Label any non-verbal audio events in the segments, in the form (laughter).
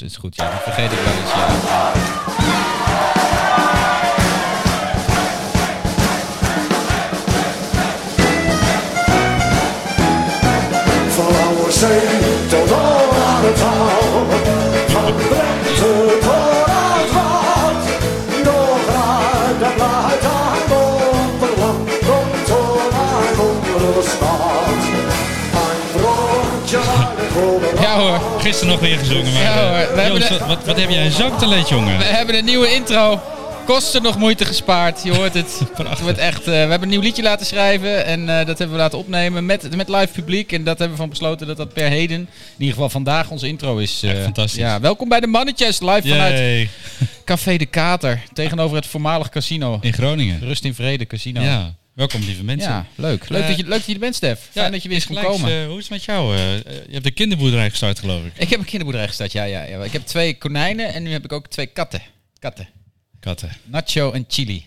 Is goed, ja. Vergeet ik wel eens, ja. Ja hoor, gisteren nog weer gezongen. Maar, Ja, hoor, eh, we hebben Joost, de- wat, wat, heb jij een zangtalent, jongen? We hebben een nieuwe intro. Kosten nog moeite gespaard. Je hoort het. (laughs) het wordt echt, eh, we hebben een nieuw liedje laten schrijven. En eh, dat hebben we laten opnemen met, met live publiek. En dat hebben we van besloten dat dat per heden, in ieder geval vandaag, onze intro is. Echt fantastisch. Ja, welkom bij de Mannetjes. Live vanuit. Café de Kater. Tegenover het voormalig casino. In Groningen. Rust in Vrede Casino. Ja, welkom lieve mensen. Ja, leuk. Leuk, Eh, dat je, leuk dat je er bent, Stef. Fijn dat je weer eens kon komen. eh, hoe is het met jou? Eh, je hebt de kinderboerderij gestart, geloof ik. ik heb een kinderboerderij gestart, ja, ja, ja. Ik heb twee konijnen en nu heb ik ook twee katten. Katten. Katten. Nacho en chili.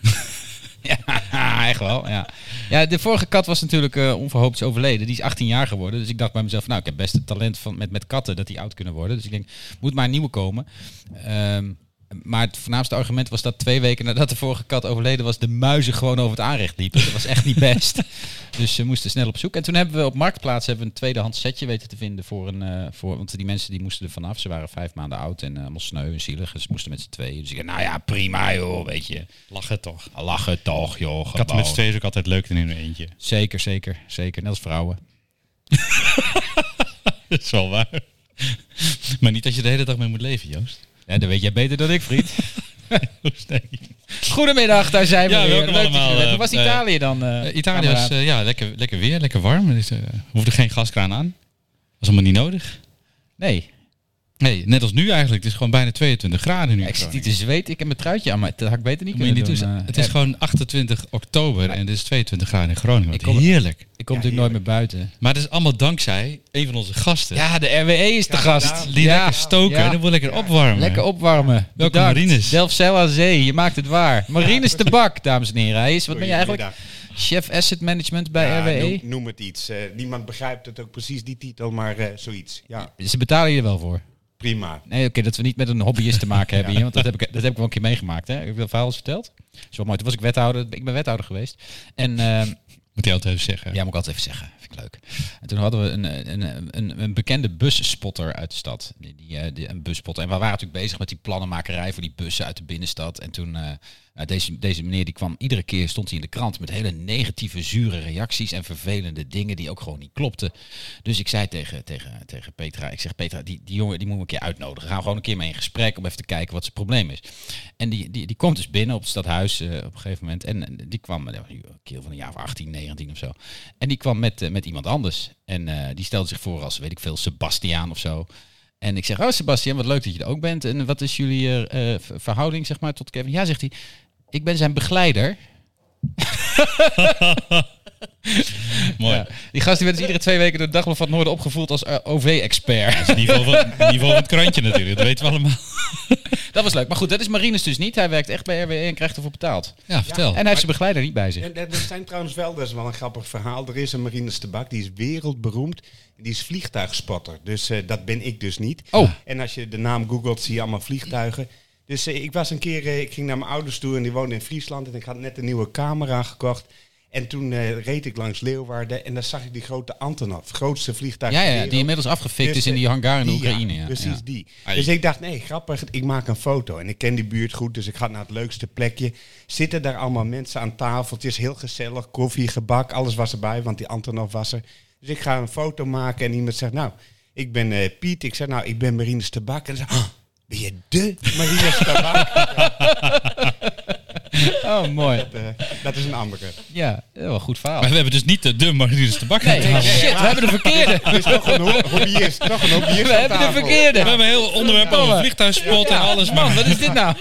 (laughs) ja, (laughs) echt wel. Ja. ja, de vorige kat was natuurlijk onverhoopt overleden. Die is 18 jaar geworden. Dus ik dacht bij mezelf, nou, ik heb best het talent van, met, met katten dat die oud kunnen worden. Dus ik denk, moet maar een nieuwe komen. Ehm, maar het voornaamste argument was dat twee weken nadat de vorige kat overleden was, de muizen gewoon over het aanrecht liepen. Dat was echt niet best. (laughs) dus ze moesten snel op zoek. En toen hebben we op Marktplaats hebben we een tweedehands setje weten te vinden voor een... eh, voor, want die mensen die moesten er vanaf. Ze waren vijf maanden oud en eh, allemaal sneu en zielig. Dus ze moesten met z'n tweeën. Dus ik dacht, nou ja, prima joh, weet je. Lachen toch. Lachen toch joh. Katten met z'n tweeën is ook altijd leuker dan in een eentje. Zeker, zeker, zeker. Net als vrouwen. (laughs) Dat is wel waar. (laughs) maar niet dat je de hele dag mee moet leven, Joost. Ja, dat weet jij beter dan ik, vriend. (laughs) Goedemiddag, daar zijn we Ja, weer. welkom Leuk dat je allemaal, eh, Hoe was Italië dan? eh, Eh, Italië was ja, lekker, lekker weer, lekker warm. Dus, eh hoefde geen gaskraan aan. Was allemaal niet nodig. Nee, Nee, net als nu eigenlijk. Het is gewoon bijna 22 graden nu. Ja, ik zit te zweten. Ik heb mijn truitje aan, maar dat had ik beter niet kunnen niet doen. doen. eh. het is gewoon 28 oktober en het is 22 graden in Groningen. Ik Wat kom- heerlijk. Ik kom natuurlijk nooit meer buiten. Maar het is allemaal dankzij een van onze gasten. Ja, de RWE is de gast. Die ja. lekker stoken Ja. en dan wil lekker opwarmen. Lekker opwarmen. Welkom, Bedankt. Marines. Delfzijl aan zee, je maakt het waar. (laughs) Marines de Bak, dames en heren. Hij is, wat ben je eigenlijk? Chef Asset Management bij Ja, RWE. Noem, noem het iets. Eh, niemand begrijpt het ook precies, die titel, maar eh, zoiets. Ja, Ze betalen je er wel voor. Prima. Nee, oké, dat we niet met een hobbyist te maken (laughs) hebben hier. Want dat heb, ik, dat heb ik wel een keer meegemaakt. Hè. Ik heb dat verhaal eens verteld. Dat is wel mooi. Toen was ik wethouder. Ik ben wethouder geweest. En ehm, Moet je altijd even zeggen. Ja, moet ik altijd even zeggen. Ik leuk. En toen hadden we een, een, een, een bekende busspotter uit de stad. Die, die, eh, die, een busspotter. En we waren natuurlijk bezig met die plannenmakerij voor die bussen uit de binnenstad. En toen, nou, deze, deze meneer die kwam iedere keer, stond hij in de krant met hele negatieve, zure reacties en vervelende dingen die ook gewoon niet klopten. Dus ik zei tegen, tegen, tegen Petra, ik zeg Petra, die, die jongen die moeten we een keer uitnodigen. Gaan we gewoon een keer mee in gesprek om even te kijken wat zijn probleem is. En die, die, die komt dus binnen op het stadhuis eh, op een gegeven moment. En die kwam, een keer van een jaar of 18, 19 of zo. En die kwam met, eh, met iemand anders. En eh, die stelde zich voor als, weet ik veel, Sebastiaan of zo. En ik zeg, oh Sebastiaan, wat leuk dat je er ook bent. En wat is jullie ver- verhouding, zeg maar, tot Kevin? Ja, zegt hij, ik ben zijn begeleider. (laughs) (laughs) Mooi. Ja. Die gast die werd dus iedere twee weken door het Dagblad van het Noorden opgevoeld als eh, OV-expert. Het niveau van, het niveau van het krantje natuurlijk, dat weten we allemaal. (laughs) Dat was leuk. Maar goed, dat is Marines dus niet. Hij werkt echt bij RWE en krijgt ervoor betaald. Ja, vertel. En hij heeft zijn begeleider niet bij zich. En dat zijn trouwens wel, dat is wel een grappig verhaal. Er is een Marines de Bak, die is wereldberoemd. Die is vliegtuigspotter. Dus eh, dat ben ik dus niet. Oh. En als je de naam googelt, zie je allemaal vliegtuigen. Dus eh, ik was een keer, ik ging naar mijn ouders toe en die woonden in Friesland. En ik had net een nieuwe camera gekocht. En toen eh, reed ik langs Leeuwarden en daar zag ik die grote Antonov, grootste vliegtuig Ja, ja, die inmiddels afgefikt Dus, is in eh, die hangar in de die, Oekraïne. Ja, precies ja. die. Dus ik dacht, nee, grappig, ik maak een foto. En ik ken die buurt goed, dus ik ga naar het leukste plekje. Zitten daar allemaal mensen aan tafel. Het is heel gezellig, koffie, gebak, alles was erbij, want die Antonov was er. Dus ik ga een foto maken en iemand zegt, nou, ik ben eh, Piet. Ik zeg, nou, ik ben Marines Tabak. En ze zegt, "Oh, ben je de Marines Tabak? (laughs) (laughs) Oh, mooi. Eh, dat is een andere. Ja, wel goed verhaal. Maar we hebben dus niet de, de Marines de Bak Nee, shit, we hebben de verkeerde. (laughs) Er is nog een ho- hobbyist, nog een hobbyist We hebben de verkeerde. We hebben een heel onderwerp over Verdomme. vliegtuigspot en alles. Man, wat is dit nou?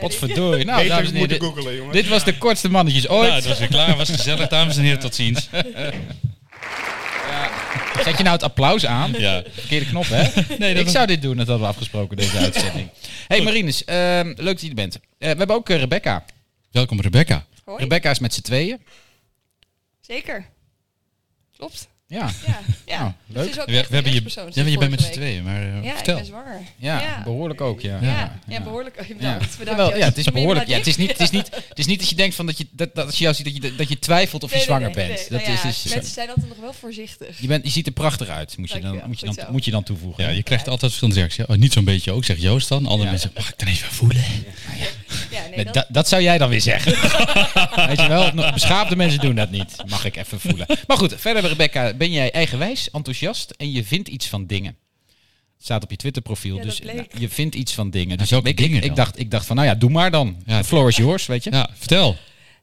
Potverdorie. Nou, Beter dames en heren, moeten dit, googelen, jongens. dit was de kortste mannetjes ooit. nou, het was weer klaar. was gezellig, dames en heren. Tot ziens. Zet je nou het applaus aan? Ja. Verkeerde knop, hè? Nee, dat ik was- zou dit doen, dat hadden we afgesproken, deze uitzending. Hey Marines, ehm, leuk dat je er bent. Eh, we hebben ook eh, Rebecca. Welkom Rebecca. Hoi. Rebecca is met z'n tweeën. Zeker. Klopt. Ja, Ja, ja. Nou, Het leuk. We, hebben je, ja, je bent met z'n tweeën, maar eh, Ja, vertel. ik ben zwanger. ja, Ja. behoorlijk ook, ja. Ja, ja, behoorlijk. Ja. bedankt. Ja, het is behoorlijk. Ja, het, is niet, het, is niet, het is niet dat je denkt van dat, je, dat, dat als je jou ziet dat je, dat je twijfelt of je Nee, zwanger nee, bent. nee. Dat Nou is, ja, is, mensen zijn altijd nog wel voorzichtig. je, bent, je ziet er prachtig uit, moet je dan, moet je dan, moet je dan toevoegen. Ja, je krijgt altijd verschillende reacties. Oh, niet zo'n beetje ook, zegt Joost dan. Andere mensen zeggen, mag ik dan even voelen? Ja, nee, dat, dat, dat zou jij dan weer zeggen. (laughs) Weet je wel, nog beschaafde mensen doen dat niet. Mag ik even voelen. Maar goed, verder Rebecca, ben jij eigenwijs, enthousiast en je vindt iets van dingen. Het staat op je Twitter-profiel, Ja, dus nou, je vindt iets van dingen. Dus welke ik, ik- dingen ik, dacht, ik dacht van, nou ja, doe maar dan. Ja. The floor is yours, weet je. Ja, vertel.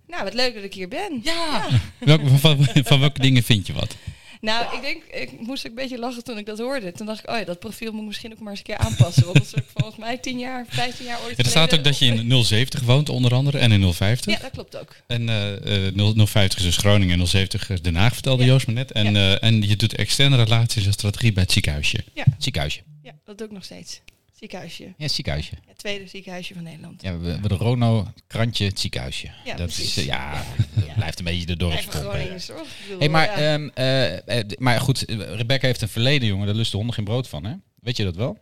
nou, wat leuk dat ik hier ben. Ja. Welke, van, van, van welke dingen vind je wat? Nou, ik denk, ik moest ook een beetje lachen toen ik dat hoorde. Toen dacht ik, oh ja, dat profiel moet ik misschien ook maar eens een keer aanpassen. Want dat is ook (laughs) volgens mij 10 jaar, 15 jaar ooit Ja, er staat ook dat je in 070 woont, onder andere, en in 050. Ja, dat klopt ook. En eh, eh, 0- 050 is dus Groningen en 070 is Den Haag, vertelde Ja. Joost me net. En, Ja. eh, en je doet externe relaties en strategie bij het ziekenhuisje. Ziekenhuisje. Ja, dat doe ik nog steeds. Ziekenhuisje. Ja, ziekenhuisje. Ja, tweede ziekenhuisje van Nederland. Ja, we hebben de Rono krantje, het ziekenhuisje. Ja, dat is, precies. ja, dat (laughs) blijft een beetje de Even dorpspop. Hey, maar, ja. ehm, eh, eh, d- maar goed, eh, Rebecca heeft een verleden, jongen. Daar lust de honden geen brood van, hè? Weet je dat wel?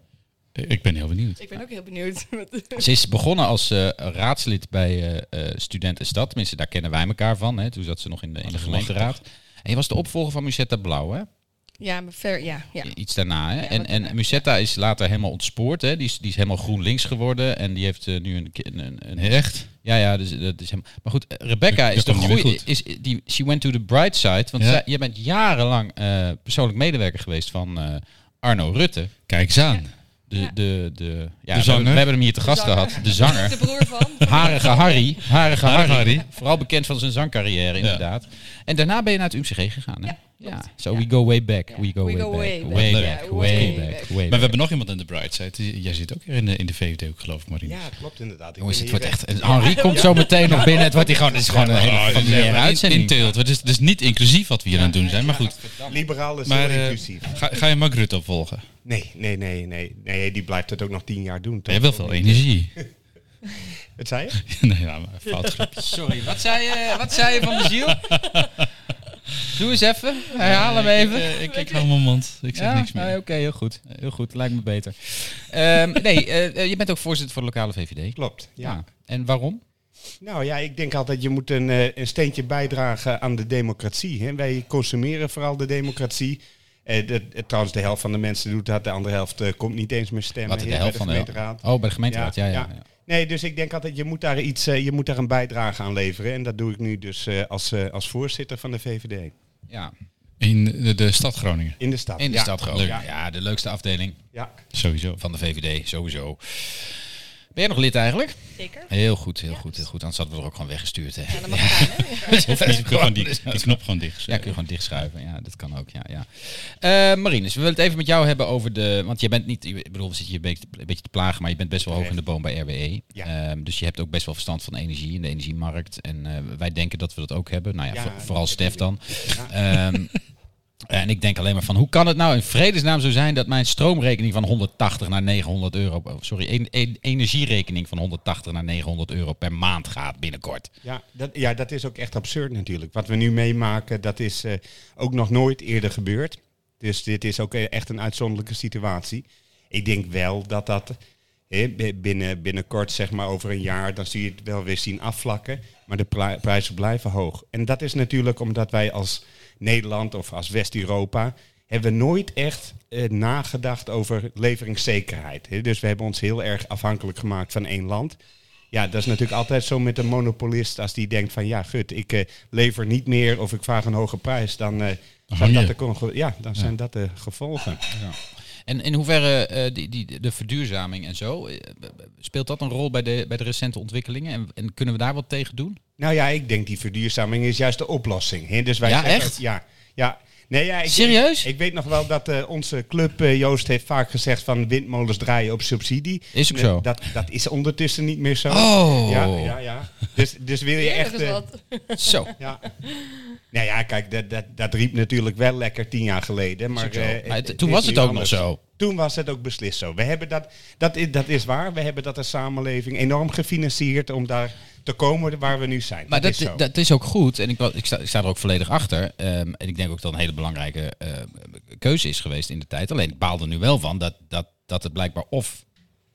Ik ben heel benieuwd. ik ben ook heel benieuwd. (laughs) Ze is begonnen als eh, raadslid bij eh eh Studenten Stad. Tenminste, daar kennen wij elkaar van. Hè? Toen zat ze nog in de, in de gemeenteraad. En je was de opvolger van Musetta Blauw, hè? Ja, maar ver, ja, ja. Iets daarna, hè? Ja, en, en. Musetta is later helemaal ontspoord, hè? Die is, die is helemaal GroenLinks geworden. En die heeft eh, nu een... een, een, een Echt? Ja, ja, dus dat is hem. Maar goed, eh, Rebecca Dat is goeie. goed. Is, die, she went to the bright side. Want Ja. zij, jij bent jarenlang eh, persoonlijk medewerker geweest van eh, Arno Rutte. Kijk eens aan. De, Ja. de, de, ja, De zanger. hebben, we hebben hem hier te gast gehad. De zanger. De broer van. Harige Harry. Harige Harry. Harry. Vooral bekend van zijn zangcarrière, inderdaad. En daarna ben je naar het UMCG gegaan, hè? Ja, klopt. so Ja. we go way back. Ja. We go We way go back. way back. Way back. Ja, way Maar we hebben nog iemand in de bright side. Jij zit ook in de, in de VVD, ook, geloof ik, Marine. Ja, klopt inderdaad. Ik Jongens, het wordt hier, echt... Henri komt zo meteen nog binnen. Het wordt hier gewoon, het is gewoon een hele familiaire in- uitzending. Het is, is niet inclusief wat we hier aan het doen zijn, maar goed. Liberaal is Maar eh, inclusief. ga, ga je Mark Rutte opvolgen? Nee, nee, nee, nee. Nee, die blijft het ook nog tien jaar doen. Je hebt wel veel energie. (laughs) Wat zei je? (laughs) nee, ja, maar fout. Sorry, wat zei je, wat zei je van de ziel? Doe eens even. Herhaal hem even. Ik, eh, ik, ik hou mijn mond. Ik zeg Ja, niks meer. Oké, heel goed. Heel goed, lijkt me beter. Ehm, (laughs) nee, eh, eh, je bent ook voorzitter voor de lokale VVD. Klopt, ja. Ja. En waarom? Nou ja, ik denk altijd, je moet een, eh, een steentje bijdragen aan de democratie. Hè. Wij consumeren vooral de democratie. Eh, de, trouwens, de helft van de mensen doet dat, de andere helft eh, komt niet eens meer stemmen Wat de helft bij van de gemeenteraad. Oh, bij de gemeenteraad, ja, ja. Ja, ja. Nee, dus ik denk altijd, je moet daar, iets, eh, je moet daar een bijdrage aan leveren. En dat doe ik nu dus eh, als, eh, als voorzitter van de VVD. Ja, In de, de stad Groningen. In de stad. in de ja. stad Groningen. Ja. Ja, de leukste afdeling Ja. Sowieso. van de VVD, sowieso. Ben jij nog lid eigenlijk? Zeker. Heel goed, heel goed, heel goed. Anders hadden we er ook gewoon weggestuurd. Hè. Ja, dat mag gaan, hè? (laughs) Of die, gewoon die, die knop gewoon dicht. Ja, kun je gewoon dichtschuiven. Ja, dat kan ook. Ja, ja. Eh, Marines, we willen het even met jou hebben over de. Want je bent niet. Ik bedoel, we zitten je een beetje, te plagen, maar je bent best wel hoog in de boom bij RWE. Ja. Ehm, dus je hebt ook best wel verstand van energie en de energiemarkt. En eh, wij denken dat we dat ook hebben. Nou ja, Ja, voor- vooral Stef dan. Ehm, (laughs) en ik denk alleen maar van, hoe kan het nou in vredesnaam zo zijn dat mijn stroomrekening van 180 naar 900 euro, sorry, een, energierekening van 180 naar 900 euro per maand gaat binnenkort? Ja dat, ja, dat is ook echt absurd natuurlijk. Wat we nu meemaken, dat is eh, ook nog nooit eerder gebeurd. Dus dit is ook echt een uitzonderlijke situatie. Ik denk wel dat dat binnen, binnenkort, zeg maar over een jaar, dan zie je het wel weer zien afvlakken. Maar de pri- prijzen blijven hoog. En dat is natuurlijk omdat wij als Nederland of als West-Europa hebben we nooit echt eh, nagedacht over leveringszekerheid. Hè. Dus we hebben ons heel erg afhankelijk gemaakt van één land. Ja, dat is natuurlijk altijd zo met een monopolist. Als die denkt van ja, gut, ik eh, lever niet meer of ik vraag een hoge prijs, dan, eh, hang dat de, ja, dan zijn dat de gevolgen. En in hoeverre eh, die, die, de verduurzaming en zo, eh, speelt dat een rol bij de, bij de recente ontwikkelingen? En, en kunnen we daar wat tegen doen? Nou ja, ik denk die verduurzaming is juist de oplossing. Dus wij Ja, zeggen- echt? Ja, ja. Nee, ja, ik, Serieus? Ik, weet nog wel dat eh, onze club, eh, Joost, heeft vaak gezegd van windmolens draaien op subsidie. Is ook zo. Dat, dat is ondertussen niet meer zo. Oh, Ja, ja, ja. Dus, dus wil je echt... eh, wat. zo. (laughs) ja. Nou ja, kijk, dat, dat, dat riep natuurlijk wel lekker tien jaar geleden. Maar, Is ook zo. eh, Maar toen was het ook anders. nog zo. Toen was het ook beslist zo. We hebben dat, dat, is, dat is waar. We hebben dat als samenleving enorm gefinancierd om daar te komen waar we nu zijn. Maar dat, is dat is ook goed. En ik, ik, sta, ik sta er ook volledig achter. Ehm, en ik denk ook dat een hele belangrijke ehm, keuze is geweest in de tijd. Alleen ik baal er nu wel van dat, dat, dat het blijkbaar of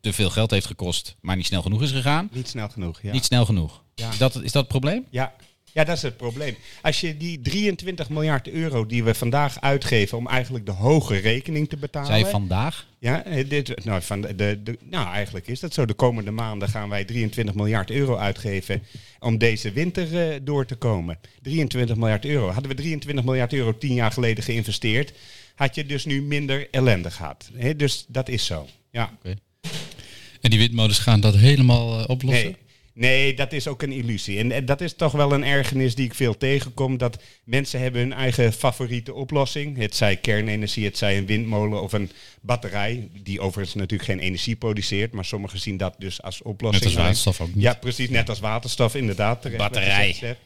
te veel geld heeft gekost, maar niet snel genoeg is gegaan. Niet snel genoeg. Ja. Niet snel genoeg. Ja. Is, dat, is dat het probleem? Ja. Ja, dat is het probleem. Als je die 23 miljard euro die we vandaag uitgeven om eigenlijk de hoge rekening te betalen. Zij vandaag? Ja, eh, dit, nou, van de, de, nou, eigenlijk is dat zo. De komende maanden gaan wij 23 miljard euro uitgeven om deze winter eh, door te komen. 23 miljard euro. Hadden we 23 miljard euro tien jaar geleden geïnvesteerd, had je dus nu minder ellende gehad. Hè, dus dat is zo. Ja. En die windmolens gaan dat helemaal eh, oplossen? Nee. Nee, dat is ook een illusie. En, en dat is toch wel een ergernis die ik veel tegenkom. Dat mensen hebben hun eigen favoriete oplossing. Het zij kernenergie, het zij een windmolen of een batterij. Die overigens natuurlijk geen energie produceert. Maar sommigen zien dat dus als oplossing. Net als waterstof ook niet. Ja, precies. Net als waterstof, inderdaad. Batterij.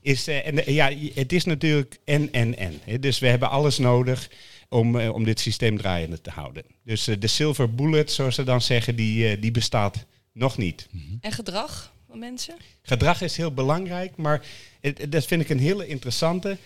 Is, eh, en, ja, het is natuurlijk en, en, en. hè. Dus we hebben alles nodig om, eh, om dit systeem draaiende te houden. Dus eh, de silver bullet, zoals ze dan zeggen, die, die bestaat nog niet. En gedrag mensen? Gedrag is heel belangrijk, maar dat vind ik een hele interessante.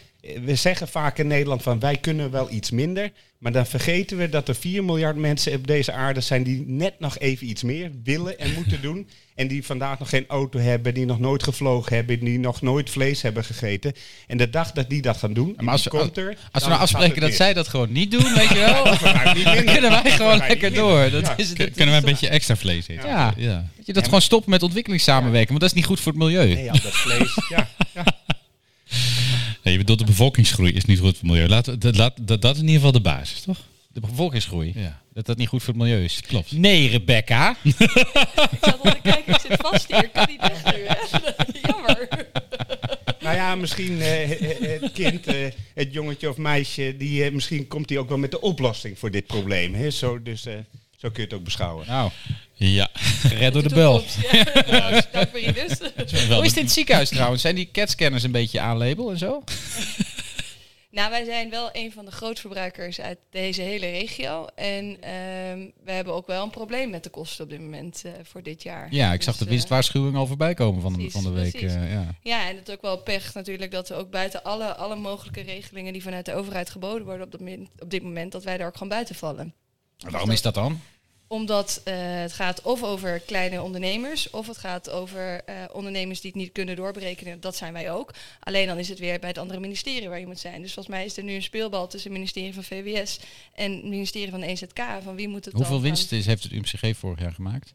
We zeggen vaak in Nederland van wij kunnen wel iets minder, maar dan vergeten we dat er 4 miljard mensen op deze aarde zijn die net nog even iets meer willen en moeten doen. (laughs) En die vandaag nog geen auto hebben, die nog nooit gevlogen hebben, die nog nooit vlees hebben gegeten. En de dag dat die dat gaan doen, Maar als we, die komt er, als we nou afspreken dat zij dat gewoon niet doen, weet je wel, (laughs) dan minder. kunnen wij gewoon lekker door. Dat Ja. is, dat Kun- is- Kunnen wij een beetje extra vlees eten? Ja. ja. Weet je, dat gewoon stoppen met ontwikkelingssamenwerking, want dat is niet goed voor het milieu. Nee, al dat vlees. Ja, ja. (laughs) Nee, je bedoelt de bevolkingsgroei is niet goed voor het milieu. Laat, dat, laat, dat, dat is in ieder geval de basis, toch? De bevolkingsgroei. Ja. Dat dat niet goed voor het milieu is. Klopt. Nee, Rebecca. (laughs) Ik zat al te kijken, ik zit vast hier. Ik kan niet weg nu, hè? (laughs) Jammer. Nou ja, misschien eh, het- kind, eh, het jongetje of meisje, die, eh, misschien komt hij ook wel met de oplossing voor dit probleem. Hè? Zo, dus, eh, zo kun je het ook beschouwen. Nou, Ja. gered door de bel. Ja, nou, dank Rinus. Hoe is dit in het ziekenhuis trouwens? Zijn die CAT-scanners een beetje aan label en zo? (laughs) Nou, wij zijn wel een van de grootverbruikers uit deze hele regio. En ehm, we hebben ook wel een probleem met de kosten op dit moment eh, voor dit jaar. Ja, ik zag Dus, de winstwaarschuwing al voorbij komen van, de- van de week. eh, ja. Ja, en het is ook wel pech natuurlijk dat we ook buiten alle, alle mogelijke regelingen die vanuit de overheid geboden worden op, dat min- op dit moment, dat wij daar ook gewoon buiten vallen. Waarom is dat dan? Omdat eh, het gaat of over kleine ondernemers, of het gaat over eh, ondernemers die het niet kunnen doorberekenen. Dat zijn wij ook. Alleen dan is het weer bij het andere ministerie waar je moet zijn. Dus volgens mij is er nu een speelbal tussen het ministerie van VWS en het ministerie van de EZK. Van wie moet het Hoeveel winst is, heeft het UMCG vorig jaar gemaakt?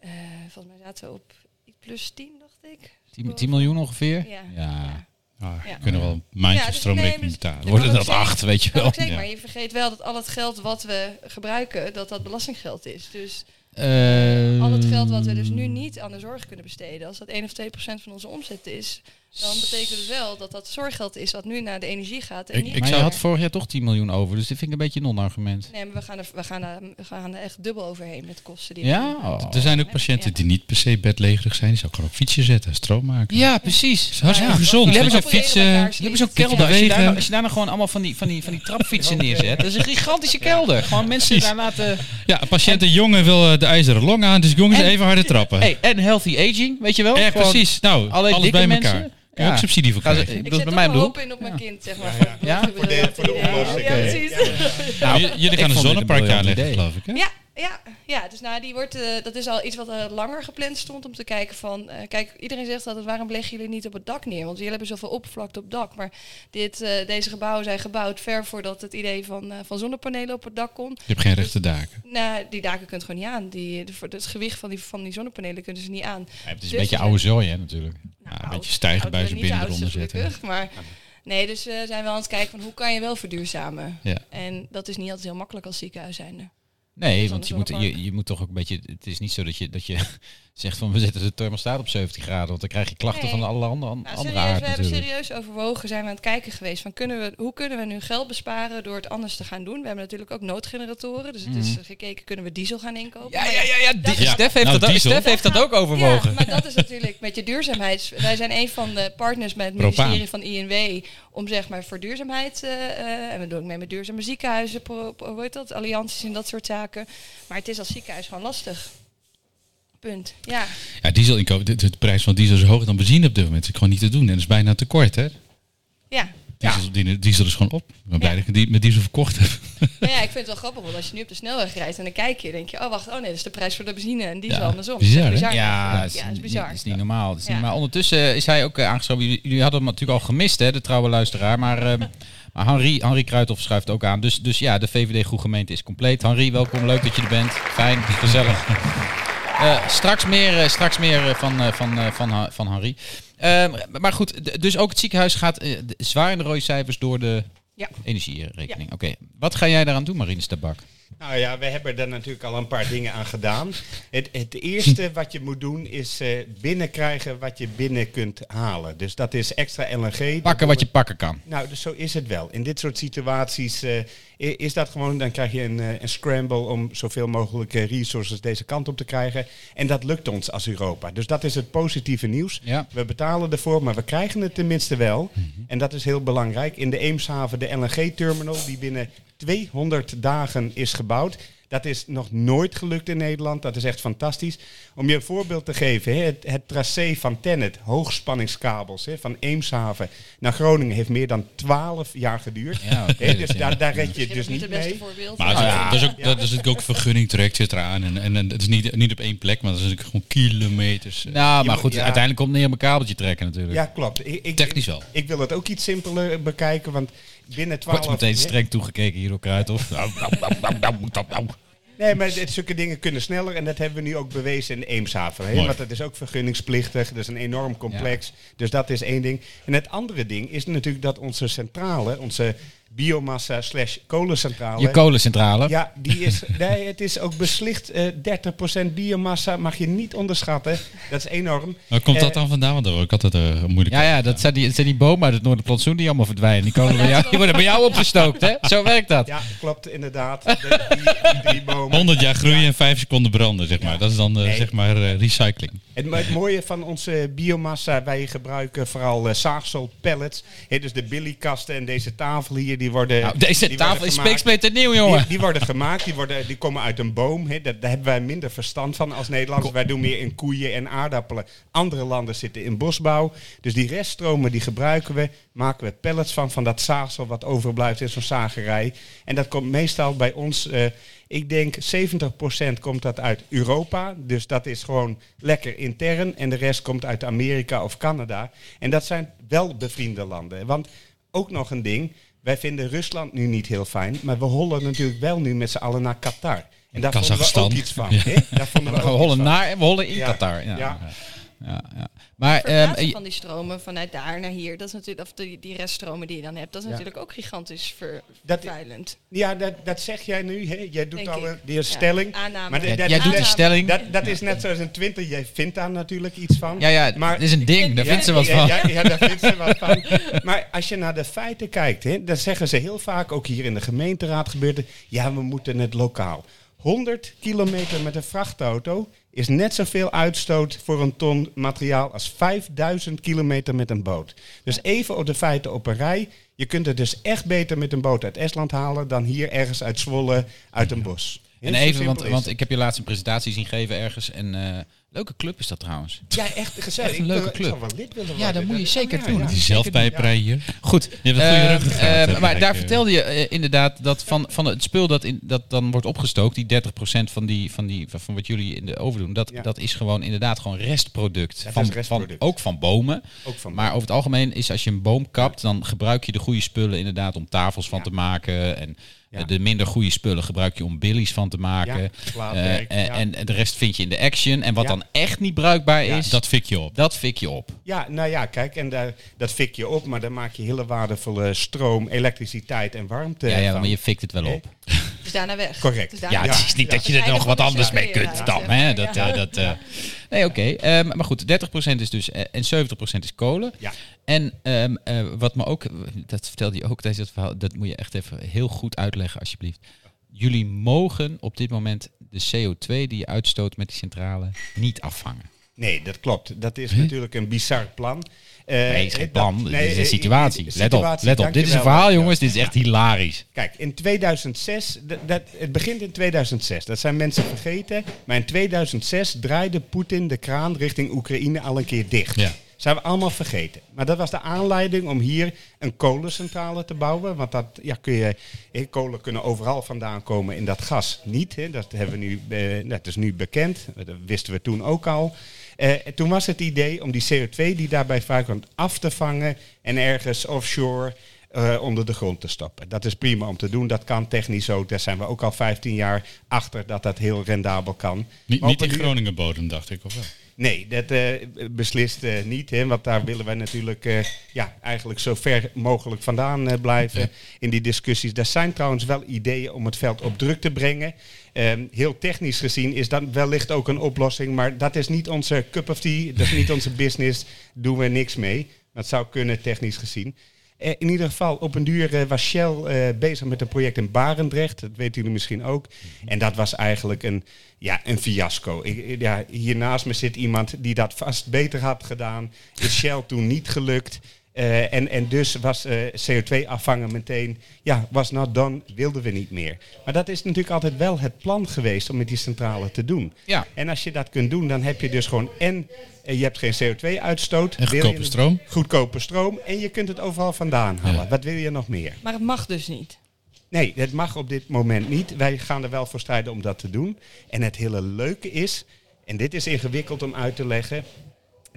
Eh, volgens mij zaten we op plus 10, dacht ik. 10, 10 miljoen ongeveer? Ja. Ja. Ah, Ja. kunnen wel een maandje Ja, dus stroomrekening nee, betalen. Ja, Worden dat dat acht, weet je wel? maar je vergeet wel dat al het geld wat we gebruiken, dat dat belastinggeld is. Dus Eh, al het geld wat we dus nu niet aan de zorg kunnen besteden, als dat 1 of 2 procent van onze omzet is, dan betekent het wel dat dat zorggeld is wat nu naar de energie gaat. En Ik- niet ik Maar je had vorig jaar toch 10 miljoen over, dus dit vind ik een beetje een non-argument. Nee, maar we gaan, er, we, gaan er, we gaan er echt dubbel overheen met de kosten. Die Ja? Oh. Er zijn ook patiënten Ja. die niet per se bedlegerig zijn. Die zou gewoon op fietsje zetten, stroom maken. Ja, precies. Dat is hartstikke Ja. gezond. Die hebben je, zo'n fietsen. Die Die hebben zo'n kelder. Als je, daar, bewegen. als je daar nou gewoon allemaal van die, van die, van die trapfietsen (laughs) neerzet. Dat is een gigantische kelder. Gewoon mensen Precies. daar laten... Ja, een patiënt, een jongen wil eh, de ijzeren long aan. Dus jongens, En- even harder trappen. Hey, en healthy aging, weet je wel? Ja, Gewoon precies. Nou, Alleen alles bij elkaar. Kun je Ja. ook subsidie voor Gaan ze- krijgen. ik Ik zet bij mij hoop in op mijn kind, zeg maar. Ja, ja. wat Voor de, gebeurt voor de hier? oplossing. Ja, Oké. precies. Nou, J- Jullie gaan een zonnepark aanleggen, geloof ik. Hè? Ja, ja, ja, dus nou, die wordt, eh, dat is al iets wat er langer gepland stond om te kijken van... eh, kijk, iedereen zegt altijd, waarom leggen jullie niet op het dak neer? Want jullie hebben zoveel oppervlakte op het dak. Maar dit, eh, deze gebouwen zijn gebouwd ver voordat het idee van, eh, van zonnepanelen op het dak kon. Je hebt geen rechte daken. Nou, die daken kunt gewoon niet aan. Die, de, voor het gewicht van die, van die zonnepanelen kunnen ze niet aan. Ja, het is Dus een beetje we oude zooi, hè, natuurlijk. Nou, een beetje stijgerbuizen oud, niet binnen eronder zetten. Maar nee, dus we zijn wel aan het kijken van hoe kan je wel verduurzamen. Ja. En dat is niet altijd heel makkelijk als ziekenhuis zijnde. Nee, want je moet, je, je moet toch ook een beetje... Het is niet zo dat je, dat je zegt van we zetten de thermostaat op 17 graden, want dan krijg je klachten Nee. van alle andere, Nou, andere serieus, aard we hebben serieus overwogen, zijn we aan het kijken geweest van kunnen we, hoe kunnen we nu geld besparen door het anders te gaan doen. We hebben natuurlijk ook noodgeneratoren, dus het is gekeken, kunnen we diesel gaan inkopen. Ja, ja, ja, ja. die- Ja. Stef heeft, Nou, dat, ook- diesel. Stef heeft dat ook overwogen. Ja, maar dat is natuurlijk met je duurzaamheids... Wij zijn een van de partners met het Propaan. ministerie van INW om zeg maar voor duurzaamheid... eh, eh, en we doen ook mee met duurzame ziekenhuizen, pro, pro- hoe heet dat, allianties en dat soort zaken. Maar het is als ziekenhuis gewoon lastig. Punt. Ja. Ja, diesel inkoop, de, de prijs van diesel is hoger dan benzine op dit moment. Dat is gewoon niet te doen. En dat is bijna tekort, hè? Ja. Diesel, die- diesel is gewoon op. Ik ben blij Ja. dat ik die met diesel verkocht heb. Nou ja, ik vind het wel grappig, want als je nu op de snelweg rijdt en dan kijk je, denk je, oh wacht, oh nee, dat is de prijs voor de benzine en diesel Ja, andersom. bizar, Dat is hè? bizar. Ja, ja, het is, dat is niet- bizar. Het is niet normaal. Is niet Ja. normaal. Ondertussen is hij ook eh, aangeschoven. Jullie, jullie hadden hem natuurlijk al gemist, hè, de trouwe luisteraar. Maar, ehm, (laughs) maar Henri, Henri Kruithof schuift ook aan. Dus, dus ja, de VVD Groe Gemeente is compleet. Henri, welkom. Leuk dat je er bent. Fijn, gezellig. Eh, straks meer, eh, straks meer eh, van, van, van, van Henri. Ehm, maar goed, dus ook het ziekenhuis gaat zwaar in de rode cijfers door de Ja. energierekening. Oké, wat ga jij daaraan doen, Marine Stabak? Nou ja, we hebben er natuurlijk al een paar dingen aan gedaan. Het, het eerste (laughs) wat je moet doen is eh, binnenkrijgen wat je binnen kunt halen. Dus dat is extra LNG. Pakken wat je pakken kan. Nou, dus zo is het wel. In dit soort situaties eh, is dat gewoon, dan krijg je een, eh, een scramble om zoveel mogelijk resources deze kant op te krijgen. En dat lukt ons als Europa. Dus dat is het positieve nieuws. Ja. We betalen ervoor, maar we krijgen het tenminste wel. En dat is heel belangrijk. In de Eemshaven, de LNG-terminal, die binnen 200 dagen is gebouwd. Dat is nog nooit gelukt in Nederland. Dat is echt fantastisch. Om je een voorbeeld te geven, hè, het, het tracé van Tennet, hoogspanningskabels hè, van Eemshaven naar Groningen, heeft meer dan 12 jaar geduurd. Ja, oké, Hè, dus dus ja. daar, daar red je dus niet het beste mee. voorbeeld. Maar dat is, ja. dat is ook, dat is natuurlijk ook vergunningtraject zit eraan. En, en, en het is niet, niet op één plek, maar dat is natuurlijk gewoon kilometers. eh. Nou, maar moet- goed, ja. uiteindelijk komt het neer op een kabeltje trekken natuurlijk. Ja, klopt. Ik, ik, Technisch wel. Ik wil het ook iets simpeler bekijken, want binnen 12... Wordt meteen streng toegekeken hier door Kruithof. Nou, nou, nou. Nee, maar dit, zulke dingen kunnen sneller en dat hebben we nu ook bewezen in Eemshaven. Hè? Want dat is ook vergunningsplichtig, dat is een enorm complex. Dus dat is één ding. En het andere ding is natuurlijk dat onze centrale, onze biomassa slash kolencentrale... Je kolencentrale. Ja, die is, nee, het is ook beslicht eh 30% biomassa, mag je niet onderschatten. Dat is enorm. Waar komt dat Eh, dan vandaan? Want daar word ik altijd eh, moeilijk Ja, ja, dat zijn die, zijn die bomen uit het Noorderplantsoen die allemaal verdwijnen. Die, komen bij jou, die worden bij jou opgestookt, hè? Zo werkt dat. Ja, klopt inderdaad. De, die, die bomen. 100 jaar groeien en 5 seconden branden, zeg maar. Dat is dan eh, Nee. zeg maar eh, recycling. Het, maar het mooie van onze biomassa, wij gebruiken vooral eh, zaagsel, pellets. Hè, dus de billykasten en deze tafel hier, die worden... Nou, deze die tafel worden is speeksplinter nieuw, jongen. Die, die worden gemaakt, die, worden, die komen uit een boom. Hè. Dat, daar hebben wij minder verstand van als Nederlanders. Wij doen meer in koeien en aardappelen. Andere landen zitten in bosbouw. Dus die reststromen die gebruiken we. Maken we pellets van, van dat zaagsel wat overblijft in zo'n zagerij. En dat komt meestal bij ons... eh, ik denk 70% komt dat uit Europa. Dus dat is gewoon lekker intern. En de rest komt uit Amerika of Canada. En dat zijn wel bevriende landen. Want ook nog een ding. Wij vinden Rusland nu niet heel fijn. Maar we hollen natuurlijk wel nu met z'n allen naar Qatar. En daar vonden we ook iets van. Ja. Daar vonden we (laughs) hollen naar en we hollen in. Qatar. Ja. Ja. Ja. Maar ehm, van die stromen vanuit daar naar hier, dat is natuurlijk, of die, die reststromen die je dan hebt, dat is Ja. natuurlijk ook gigantisch ver, Dat- vervuilend. Ja, dat, dat zeg jij nu. Hè? Jij doet Denk al een- die Ja, stelling. aanname. Maar dat- jij doet die stelling. Dat, dat is net zoals een Twitter. Jij vindt daar natuurlijk iets van. ja, ja, Maar- het is een ding. Daar Ja, vindt ze wat ja, van. Ja, ja, daar vindt ze wat van. (laughs) Maar als je naar de feiten kijkt, hè, dan zeggen ze heel vaak, ook hier in de gemeenteraad gebeurt het, ja, we moeten het lokaal. 100 kilometer met een vrachtauto is net zoveel uitstoot voor een ton materiaal als 5000 kilometer met een boot. Dus even op de feiten op een rij. Je kunt het dus echt beter met een boot uit Estland halen dan hier ergens uit Zwolle uit een bos. En even, want, want ik heb je laatst een presentatie zien geven ergens. En eh, leuke club is dat trouwens. Ja, echt gezellig. Echt een leuke club. zou wel lid willen Ja, dat moet je zeker ja, doen. ja. Die zelfpijperij hier. Goed. Je hebt een goede Eh, eh, maar daar vertelde je inderdaad dat van, van het spul dat, in, dat dan wordt opgestookt, die 30% van, die, van, die, van wat jullie in de overdoen, dat, Ja. dat is gewoon inderdaad gewoon restproduct. Van. Van, ook van bomen. Ook van Maar over het algemeen is als je een boom kapt, dan gebruik je de goede spullen inderdaad om tafels van Ja. te maken. En Ja. eh, de minder goede spullen gebruik je om billies van te maken. Ja, Eh, eh, en, en de rest vind je in de action. En wat dan echt niet bruikbaar is, Dat fik je op. dat fik je op. Ja, nou ja, kijk, en daar, dat fik je op, maar dan maak je hele waardevolle stroom, elektriciteit en warmte. Ja, ja, van. maar je fikt het wel op. (laughs) Dus daarna weg. Correct. Dus Ja, het is niet Ja. dat je er nog wat anders mee kunt dan. Hè? Dat, Ja. eh, dat, eh, Nee, oké. Ehm, maar goed, 30% is dus eh, en 70% is kolen. Ja. En ehm, eh, wat me ook, dat vertelde je ook tijdens het verhaal, dat moet je echt even heel goed uitleggen alsjeblieft. Jullie mogen op dit moment de CO2 die je uitstoot met die centrale niet afvangen. Nee, dat klopt. Dat is natuurlijk een bizar plan. Eh, Nee, is geen dat- plan. nee, dit is een eh, situatie. Let op, let op. Dit is een verhaal, jongens. Dit is echt hilarisch. Kijk, in 2006, d- dat, het begint in 2006, dat zijn mensen vergeten. Maar in 2006 draaide Poetin de kraan richting Oekraïne al een keer dicht. Ja. Zijn we allemaal vergeten. Maar dat was de aanleiding om hier een kolencentrale te bouwen. Want dat ja, kun je, eh, kolen kunnen overal vandaan komen en dat gas niet. Hè. Dat, hebben we nu, eh, dat is nu bekend. Dat wisten we toen ook al. Eh, en toen was het idee om die CO2 die daarbij vrijkomt af te vangen en ergens offshore eh, onder de grond te stoppen. Dat is prima om te doen. Dat kan technisch ook. Daar zijn we ook al 15 jaar achter dat dat heel rendabel kan. Niet, niet in een duur- Groningen bodem, dacht ik, of wel? Nee, dat eh, beslist niet. Hè, want daar willen wij natuurlijk ja, eigenlijk zo ver mogelijk vandaan blijven in die discussies. Er zijn trouwens wel ideeën om het veld op druk te brengen. Ehm, heel technisch gezien is dat wellicht ook een oplossing. Maar dat is niet onze cup of tea. Dat is niet onze business. Doen we niks mee. Dat zou kunnen technisch gezien. Eh, in ieder geval, op een duur eh, was Shell eh, bezig met een project in Barendrecht. Dat weten jullie misschien ook. En dat was eigenlijk een, ja, een fiasco. Ja, hier naast me zit iemand die dat vast beter had gedaan. Is Shell toen niet gelukt. Eh, en, en dus was eh, CO2 afvangen meteen, ja, was not done, wilden we niet meer. Maar dat is natuurlijk altijd wel het plan geweest om met die centrale te doen. Ja. En als je dat kunt doen, dan heb je dus gewoon en eh, je hebt geen CO2-uitstoot. En goedkope stroom. Goedkope stroom. En je kunt het overal vandaan halen. Wat wil je nog meer? Maar het mag dus niet. Nee, het mag op dit moment niet. Wij gaan er wel voor strijden om dat te doen. En het hele leuke is, en dit is ingewikkeld om uit te leggen,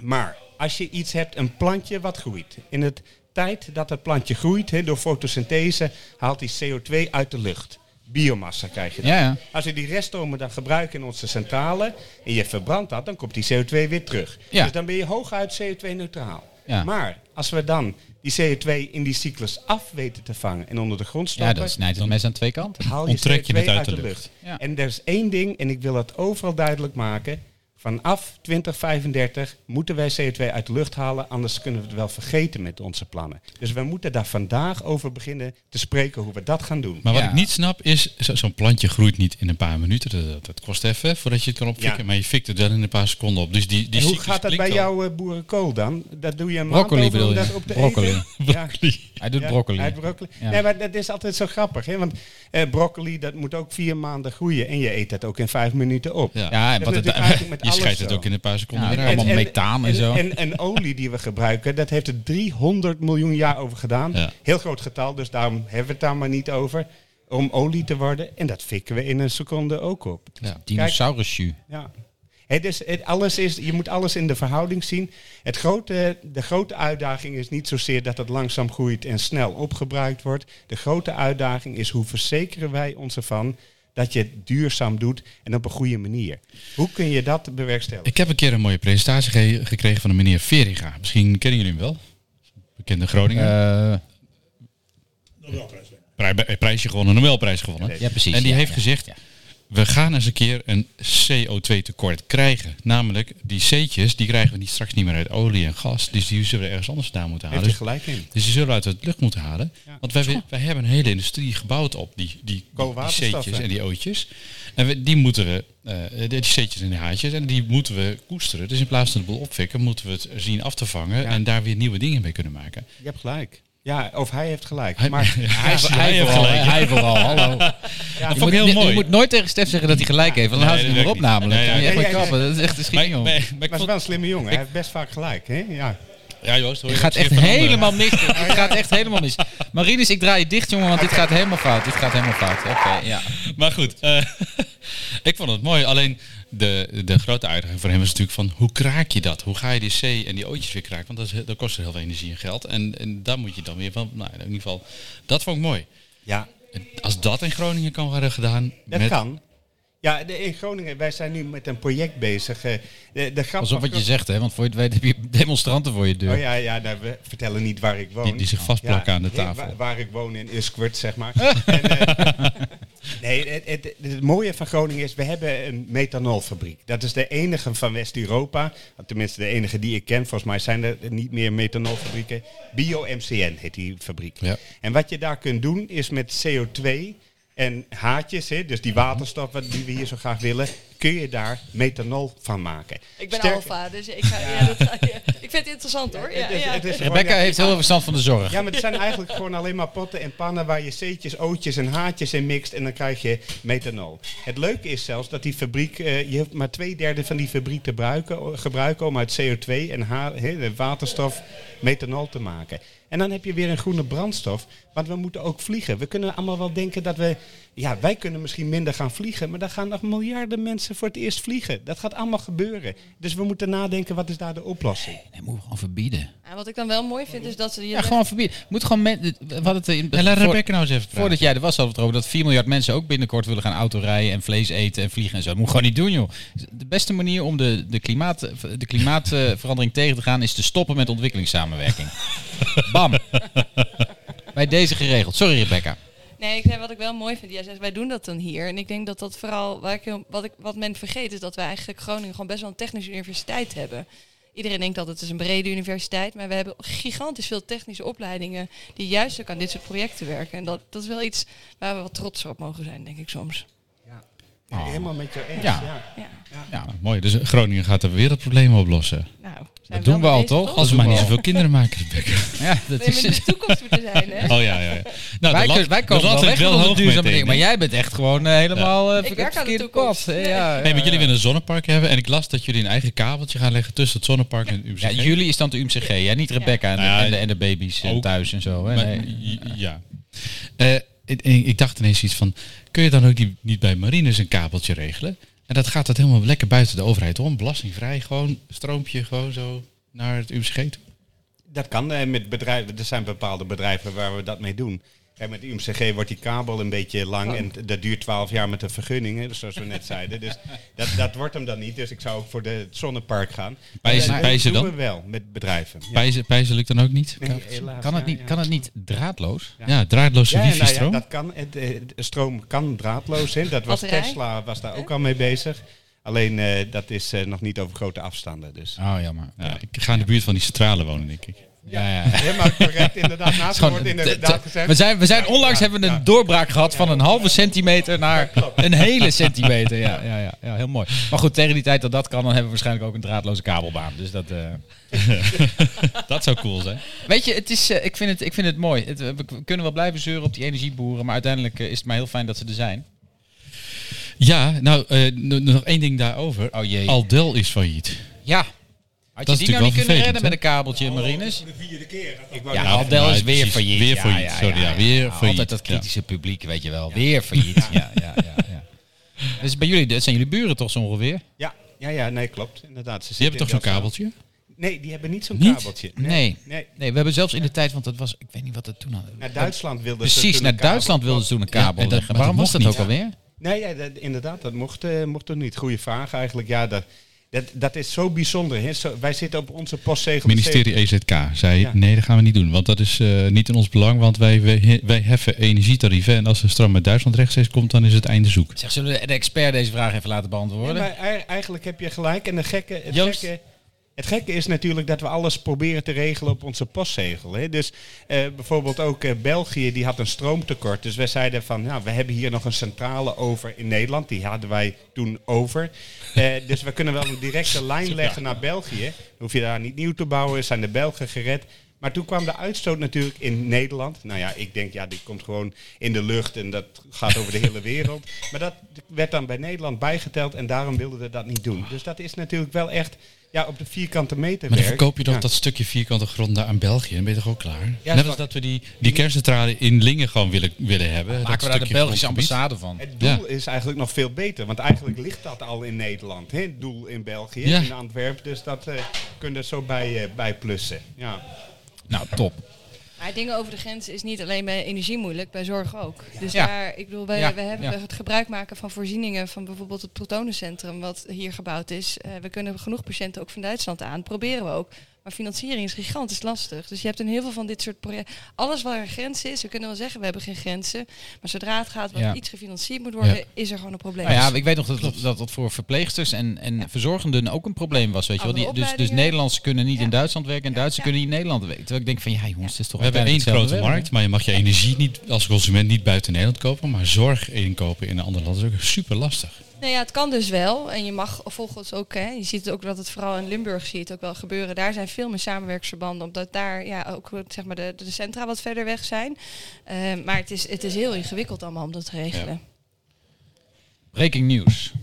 maar als je iets hebt, een plantje wat groeit. In het tijd dat het plantje groeit, door fotosynthese, haalt die CO2 uit de lucht. Biomassa krijg je dan. Ja, ja. Als we die reststromen dan gebruiken in onze centrale en je verbrandt dat, dan komt die CO2 weer terug. Ja. Dus dan ben je hooguit CO2-neutraal. Ja. Maar als we dan die CO2 in die cyclus af weten te vangen en onder de grond Ja, stoppen, dat snijdt het mes aan twee kanten. haal je Onttrek je CO2 het uit, uit de lucht. Ja. En er is één ding, en ik wil het overal duidelijk maken. Vanaf 2035 moeten wij CO2 uit de lucht halen, anders kunnen we het wel vergeten met onze plannen. Dus we moeten daar vandaag over beginnen te spreken hoe we dat gaan doen. Maar wat Ja. ik niet snap is, zo- zo'n plantje groeit niet in een paar minuten. Dat, dat kost even voordat je het kan opfikken. Ja. Maar je fikt het wel in een paar seconden op. Dus die, die En hoe gaat dat bij al. jou eh, boerenkool dan? Dat doe je een Broccoli maand over dat op te Broccoli. eten? (laughs) Ja. Hij doet Ja, broccoli. uit broccoli. Ja. Nee, maar dat is altijd zo grappig. Hè? Want eh, broccoli, dat moet ook vier maanden groeien. En je eet dat ook in vijf minuten op. Ja. Ja, en wat het, natuurlijk eigenlijk met (laughs) Je scheidt het ook in een paar seconden Ja, weer en- methaan en zo. En, en olie die we gebruiken, dat heeft er 300 miljoen jaar over gedaan. Ja. Heel groot getal, dus daarom hebben we het daar maar niet over. Om olie te worden. En dat fikken we in een seconde ook op. Ja. Ja. Het is, het, alles is, je moet alles in de verhouding zien. Het grote, de grote uitdaging is niet zozeer dat het langzaam groeit en snel opgebruikt wordt. De grote uitdaging is hoe verzekeren wij ons ervan dat je het duurzaam doet en op een goede manier. Hoe kun je dat bewerkstelligen? Ik heb een keer een mooie presentatie ge- gekregen van een meneer Veriga. Misschien kennen jullie hem wel. Bekende Groningen. Eh, Pri- prijsje gewonnen, Nobelprijs gewonnen. ja, precies. En die ja, heeft ja. gezegd, we gaan eens een keer een CO2 tekort krijgen. Namelijk, die C'tjes, die krijgen we niet straks niet meer uit olie en gas. Dus die zullen we ergens anders vandaan moeten Heeft halen. je gelijk in. Dus die zullen we uit de lucht moeten halen. Ja. Want wij, wij hebben een hele industrie gebouwd op die, die. C'tjes en die O'tjes. En we, die moeten we, eh, die die C'tjes en die H'tjes, en die moeten we koesteren. Dus in plaats van de boel opfikken, moeten we het zien af te vangen. Ja. En daar weer nieuwe dingen mee kunnen maken. Je hebt gelijk. Ja, of hij heeft gelijk. Hij- maar (laughs) Ja, Hij, hij hij, heeft vooral, gelijk. hij vooral, hallo. (laughs) dat je, vond moet, ik heel mooi. je moet nooit tegen Stef zeggen dat hij gelijk heeft, want dan Nee, houdt hij dat niet meer op werkt niet. namelijk. Nee, ja, echt ja, wel ja. kappen, dat is echt Maar, schieting, maar, maar ik was vond- wel een slimme jongen. Hij heeft best vaak gelijk. Hè? Ja. ja, Joost, hoor Het je gaat echt anderen? helemaal mis. Het gaat echt helemaal mis. Marinus, ik draai je dicht, jongen, want dit gaat helemaal fout. Dit gaat helemaal fout. Oké, ja. Maar goed, eh, (laughs) ik vond het mooi. Alleen de, de grote uitdaging voor hem is natuurlijk van hoe kraak je dat? Hoe ga je die C en die O'tjes weer kraken? Want dat, is, dat kost heel veel energie en geld. En, en daar moet je dan weer van, nou in ieder geval, dat vond ik mooi. ja, Als dat in Groningen kan worden gedaan. dat met, kan. Ja, de, in Groningen, wij zijn nu met een project bezig. eh, De, de grap van wat je zegt, hè, want voor je het weet heb je demonstranten voor je deur. Oh ja, ja nou, we vertellen niet waar ik woon. Die, die zich vastplakken Ja, aan de tafel. Waar, waar ik woon in Usquert, zeg maar. (laughs) en, eh, Nee, het, het, het mooie van Groningen is, we hebben een methanolfabriek. Dat is de enige van West-Europa, tenminste de enige die ik ken. Volgens mij zijn er niet meer methanolfabrieken. Bio-MCN heet die fabriek. Ja. En wat je daar kunt doen is met CO2 en haartjes, hè, dus die waterstof wat- die we hier zo graag willen, kun je daar methanol van maken. Ik ben Sterker- alfa, dus ik, ga, ja. dat ga je- ik vind het interessant hoor. Ja, Het is- ja. het is gewoon, Rebecca ja, heeft heel veel verstand van de zorg. Ja, maar het zijn eigenlijk gewoon alleen maar potten en pannen waar je C'tjes, O'tjes en H'tjes in mixt en dan krijg je methanol. Het leuke is zelfs dat die fabriek, eh, je hebt maar twee derde van die fabriek te gebruiken, gebruiken om uit CO2 en H, hè, de waterstof methanol te maken. En dan heb je weer een groene brandstof, want we moeten ook vliegen. We kunnen allemaal wel denken dat we, ja, wij kunnen misschien minder gaan vliegen, maar dan gaan nog miljarden mensen voor het eerst vliegen. Dat gaat allemaal gebeuren. Dus we moeten nadenken, wat is daar de oplossing? Nee, moeten we gewoon verbieden. Ja, wat ik dan wel mooi vind is dat ze Ja, gewoon verbieden. Moet gewoon men, hadden het in, En laat voor- Rebecca nou eens even praten. Voordat jij er was, hadden we het erover dat 4 miljard mensen ook binnenkort willen gaan autorijden en vlees eten en vliegen en zo. Dat moet gewoon niet doen, joh. De beste manier om de, de, klimaat, de klimaatverandering (laughs) tegen te gaan is te stoppen met ontwikkelingssamenwerking. (laughs) Bam. Bij deze geregeld. Sorry, Rebecca. Nee, ik, wat ik wel mooi vind, jij zegt wij doen dat dan hier. En ik denk dat dat vooral, waar ik, heel- wat, ik, wat men vergeet, is dat wij eigenlijk Groningen gewoon best wel een technische universiteit hebben. Iedereen denkt dat het is een brede universiteit, maar we hebben gigantisch veel technische opleidingen die juist ook aan dit soort projecten werken. En dat, dat is wel iets waar we wat trots op mogen zijn, denk ik soms. Ja, Oh. helemaal met je eens. Ja. ja. Ja, Ja. Mooi, dus Groningen gaat de wereldproblemen oplossen. nou, Dat doen we wel al, toch? Als we maar niet zoveel kinderen maken, Rebecca. (laughs) Ja, dat is... de toekomst moeten zijn, hè? (laughs) Oh ja, ja, ja. Nou, wij, lat- wij komen wel weg van de hoog duurzame meteen, dingen. Maar jij bent echt gewoon eh, helemaal eh, Ik werk aan de toekomst. Nee. Ja, Nee, maar jullie willen een zonnepark hebben. En ik las dat jullie een eigen kabeltje gaan leggen tussen het zonnepark en het UMCG. Ja, jullie is dan de UMCG, ja, niet Rebecca en, de, Nou ja, en, de, en de baby's eh, ook. thuis en zo. Hè? Maar- Nee. j- ja. Eh, ik, ik dacht ineens iets van, kun je dan ook niet, niet bij marines een kabeltje regelen? En dat gaat dat helemaal lekker buiten de overheid om. Belastingvrij, gewoon stroompje gewoon zo naar het UMCG toe. Dat kan eh, met bedrijven. Er zijn bepaalde bedrijven waar we dat mee doen. Kijk, met de UMCG wordt die kabel een beetje lang en t- dat duurt 12 jaar met de vergunningen, zoals we net zeiden. Dus dat, dat wordt hem dan niet. Dus ik zou ook voor de, het zonnepark gaan. Pijzen- Maar dat pijzen doen dan? we wel met bedrijven. Ja. Pijzen, pijzen lukt dan ook niet? Nee, helaas, Kan het, ja, niet, ja. kan het niet draadloos? Ja, draadloze Ja, nou ja, wifi-stroom. dat kan. Het, eh, de stroom kan draadloos zijn. Dat was? Tesla was daar ook al mee bezig. Alleen eh, dat is eh, nog niet over grote afstanden. Dus. Oh, jammer. Ja, ik ga in de buurt van die centrale wonen, denk ik. Ja, ja. Helemaal correct, inderdaad. Naast (laughs) wordt inderdaad gezegd. we zijn, we zijn onlangs ja, hebben we een ja. doorbraak gehad van een halve centimeter naar een hele centimeter. Ja, ja, ja, ja, heel mooi. Maar goed, tegen die tijd dat dat kan, dan hebben we waarschijnlijk ook een draadloze kabelbaan. Dus dat. eh, (laughs) Dat zou cool zijn. Weet je, het is, eh, ik, vind het, ik vind het mooi. Het, we we kunnen wel blijven zeuren op die energieboeren, maar uiteindelijk eh, is het maar heel fijn dat ze er zijn. Ja, nou, eh, nog één ding daarover. Oh jee. Aldel is failliet. Ja. Had Dat je is die nou niet kunnen redden met een kabeltje, Marines? Ik wou Ja, net- Aldel is ja, weer precies. failliet. Weer Ja, failliet, sorry, ja, weer failliet. Altijd dat kritische publiek, weet je wel. Weer failliet. Ja, ja, ja, ja. Dus bij jullie, dat zijn jullie buren toch zo ongeveer? Ja, ja, ja, nee, klopt. Inderdaad. Ze Die hebben toch zo'n kabeltje? Nee, die hebben niet zo'n kabeltje. Nee. nee. Nee, we hebben zelfs in de tijd, want dat was, ik weet niet wat het toen hadden. Naar Duitsland wilden ze Precies, naar. Duitsland wilden ze toen een Ja, kabel leggen. Waarom was dat ook alweer? Nee, ja, inderdaad, dat mocht, eh, mocht er niet. Goeie vraag eigenlijk. Ja, dat, dat, dat is zo bijzonder. Hè? Zo, wij zitten op onze postzegel. ministerie EZK zei, Ja. nee, dat gaan we niet doen. Want dat is eh, niet in ons belang, want wij, wij, wij heffen energietarieven. En als er stroom uit Duitsland rechtstreeks komt, dan is het einde zoek. Zeg, zullen we de expert deze vraag even laten Ja, beantwoorden? maar ei- eigenlijk heb je gelijk. En de gekke, het, Joost? gekke, het gekke is natuurlijk dat we alles proberen te regelen op onze postzegel. Hè? Dus eh, bijvoorbeeld ook eh, België, die had een stroomtekort. Dus wij zeiden van, nou, we hebben hier nog een centrale over in Nederland. Die hadden wij toen over. Eh, dus we kunnen wel een directe (laughs) lijn leggen naar België. Dan hoef je daar niet nieuw te bouwen, zijn de Belgen gered. Maar toen kwam de uitstoot natuurlijk in Nederland. Nou ja, ik denk, ja, die komt gewoon in de lucht en dat gaat over de hele wereld. Maar dat werd dan bij Nederland bijgeteld en daarom wilden we dat niet doen. Dus dat is natuurlijk wel echt ja, op de vierkante meter Maar dan werk. verkoop je dan Ja. dat stukje vierkante grond daar aan België. Dan ben je toch ook klaar? Ja, Net als dat we die, die kerncentrale in Lingen gewoon willen, willen hebben. dat Maken we daar de Belgische ambassade van? Het doel Ja. is eigenlijk nog veel beter, want eigenlijk ligt dat al in Nederland. Hè? Het doel in België, Ja. in Antwerpen. Dus dat eh kunnen we zo bij, eh, bij plussen. Ja. Nou, top. Maar dingen over de grens is niet alleen bij energie moeilijk, bij zorg ook. Dus Ja. daar, ik bedoel, wij, Ja, we hebben ja. het gebruik maken van voorzieningen van bijvoorbeeld het protonencentrum wat hier gebouwd is. Eh, we kunnen genoeg patiënten ook van Duitsland aan. Proberen we ook. Maar financiering is gigantisch lastig. Dus je hebt in heel veel van dit soort projecten... Alles waar een grens is, we kunnen wel zeggen, we hebben geen grenzen. Maar zodra het gaat wat Ja. iets gefinancierd moet worden, Ja. is er gewoon een probleem. Nou ja, ik weet nog dat dat, dat, dat voor verpleegsters en, en verzorgenden ook een probleem was. Weet je wel. Die, dus, dus. Nederlanders kunnen niet Ja. in Duitsland werken en Duitsers Ja. kunnen niet in Nederland werken. Terwijl ik denk van ja jongens, het is toch We hebben één grote markt, maar je mag je energie niet als consument niet buiten Nederland kopen. Maar zorg inkopen in een ander land is ook super lastig. Nou ja, het kan dus wel. En je mag volgens ook, hè, je ziet ook dat het vooral in Limburg zie je het ook wel gebeuren. Daar zijn veel meer samenwerksverbanden, omdat daar ja, ook zeg maar, de, de centra wat verder weg zijn. Eh, maar het is, het is heel ingewikkeld allemaal om dat te regelen. Breaking news.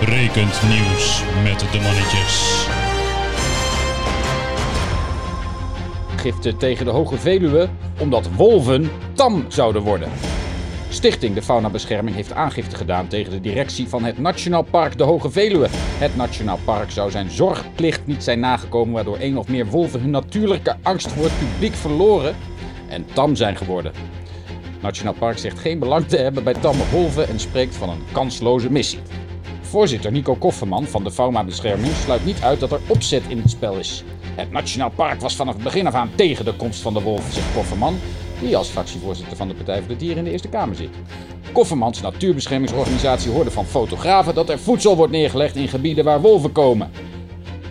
Rekend nieuws met de mannetjes. Giften tegen de Hoge Veluwe omdat wolven tam zouden worden. Stichting de Faunabescherming heeft aangifte gedaan tegen de directie van het Nationaal Park de Hoge Veluwe. Het Nationaal Park zou zijn zorgplicht niet zijn nagekomen, waardoor één of meer wolven hun natuurlijke angst voor het publiek verloren en tam zijn geworden. Nationaal Park zegt geen belang te hebben bij tamme wolven en spreekt van een kansloze missie. Voorzitter Nico Kofferman van de Faunabescherming sluit niet uit dat er opzet in het spel is. Het Nationaal Park was vanaf het begin af aan tegen de komst van de wolf, zegt Kofferman, die als fractievoorzitter van de Partij voor de Dieren in de Eerste Kamer zit. Koffermans natuurbeschermingsorganisatie hoorde van fotografen dat er voedsel wordt neergelegd in gebieden waar wolven komen.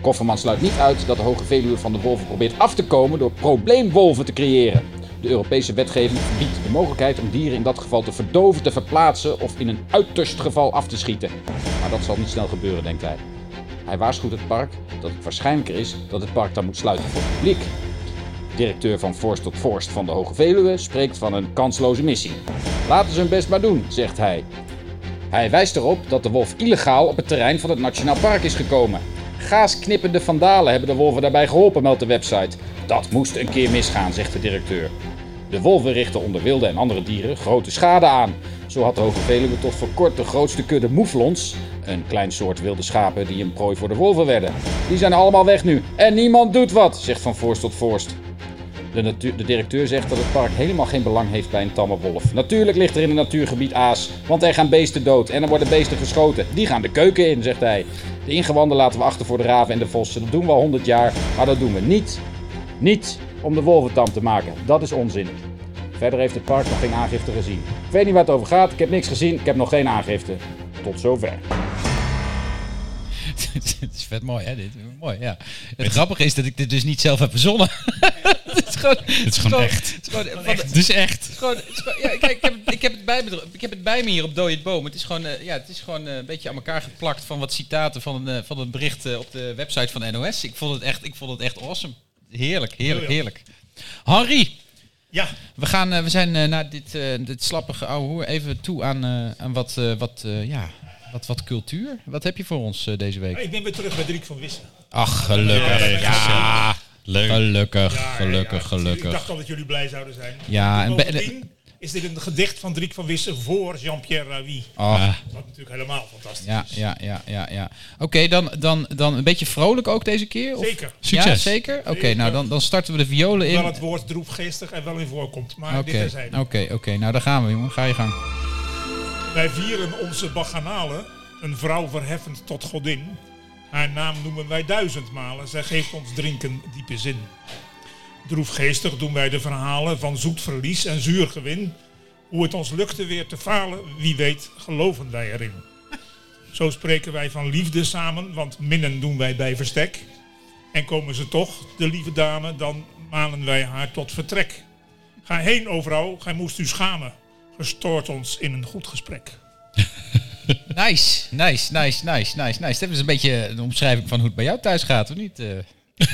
Kofferman sluit niet uit dat de Hoge Veluwe van de wolven probeert af te komen door probleemwolven te creëren. De Europese wetgeving verbiedt de mogelijkheid om dieren in dat geval te verdoven, te verplaatsen of in een uiterst geval af te schieten. Maar dat zal niet snel gebeuren, denkt hij. Hij waarschuwt het park dat het waarschijnlijker is dat het park dan moet sluiten voor het publiek. Directeur van Forst tot Forst van de Hoge Veluwe spreekt van een kansloze missie. Laten ze hun best maar doen, zegt hij. Hij wijst erop dat de wolf illegaal op het terrein van het Nationaal Park is gekomen. Gaasknippende vandalen hebben de wolven daarbij geholpen, meldt de website. Dat moest een keer misgaan, zegt de directeur. De wolven richten onder wilde en andere dieren grote schade aan. Zo had de Hoge Veluwe tot voor kort de grootste kudde moeflons, een klein soort wilde schapen die een prooi voor de wolven werden. Die zijn allemaal weg nu en niemand doet wat, zegt Van Voorst tot Voorst. De, de directeur zegt dat het park helemaal geen belang heeft bij een tamme wolf. Natuurlijk ligt er in het natuurgebied aas, want er gaan beesten dood en er worden beesten geschoten. Die gaan de keuken in, zegt hij. De ingewanden laten we achter voor de raven en de vossen. Dat doen we al 100 jaar, maar dat doen we niet. Niet om de wolven tam te maken. Dat is onzin. Verder heeft het park nog geen aangifte gezien. Ik weet niet waar het over gaat, ik heb niks gezien, ik heb nog geen aangifte. Tot zover. (laughs) Het is vet mooi, hè? Dit mooi, ja. Het grappige is dat ik dit dus niet zelf heb verzonnen. (laughs) het is gewoon, het is gewoon echt. Het is gewoon, Het is echt. ja, kijk, ik heb, het- ik, heb het bij me, ik heb het bij me hier op Dooie het Boom. Het is gewoon, eh, ja, het is gewoon eh, een beetje aan elkaar geplakt van wat citaten van een, eh, van een bericht op de website van NOS. Ik vond het echt, ik vond het echt awesome. Heerlijk, heerlijk, heerlijk. Henri, Ja, we, gaan, we zijn na dit, dit slappige ouwe hoer even toe aan, aan wat, wat, ja, wat, wat cultuur. Wat heb je voor ons eh, deze week? ik ben weer terug bij Driek van Wissen. Ach, gelukkig. Ja, Leuk. gelukkig, Ja, gelukkig, ja, Ik gelukkig. dacht al dat jullie blij zouden zijn. Ja, en is dit een gedicht van Driek van Wissen voor Jean-Pierre Ravi. Oh, Wat natuurlijk helemaal fantastisch ja, is. ja, ja, ja, ja. Oké, dan, dan, dan een beetje vrolijk ook deze keer? Of? Zeker. Ja, Succes. zeker? Oké, nou dan, dan starten we de violen in. Wel het woord droefgeestig er wel in voorkomt. Maar dit Oké, terzijde. oké, oké. Nou, daar gaan we, jongen. Ga je gang. Wij vieren onze bacchanale, een vrouw verheffend tot godin. Haar naam noemen wij duizendmalen, zij geeft ons drinken diepe zin. Droefgeestig doen wij de verhalen van zoet verlies en zuur gewin. Hoe het ons lukte weer te falen, wie weet geloven wij erin. Zo spreken wij van liefde samen, want minnen doen wij bij verstek. En komen ze toch, de lieve dame, dan manen wij haar tot vertrek. Ga heen, o vrouw, gij moest u schamen. Gestoort ons in een goed gesprek. (laughs) Nice, nice, nice, nice, nice, nice. Dit is een beetje een omschrijving van hoe het bij jou thuis gaat, of niet? eh? (laughs)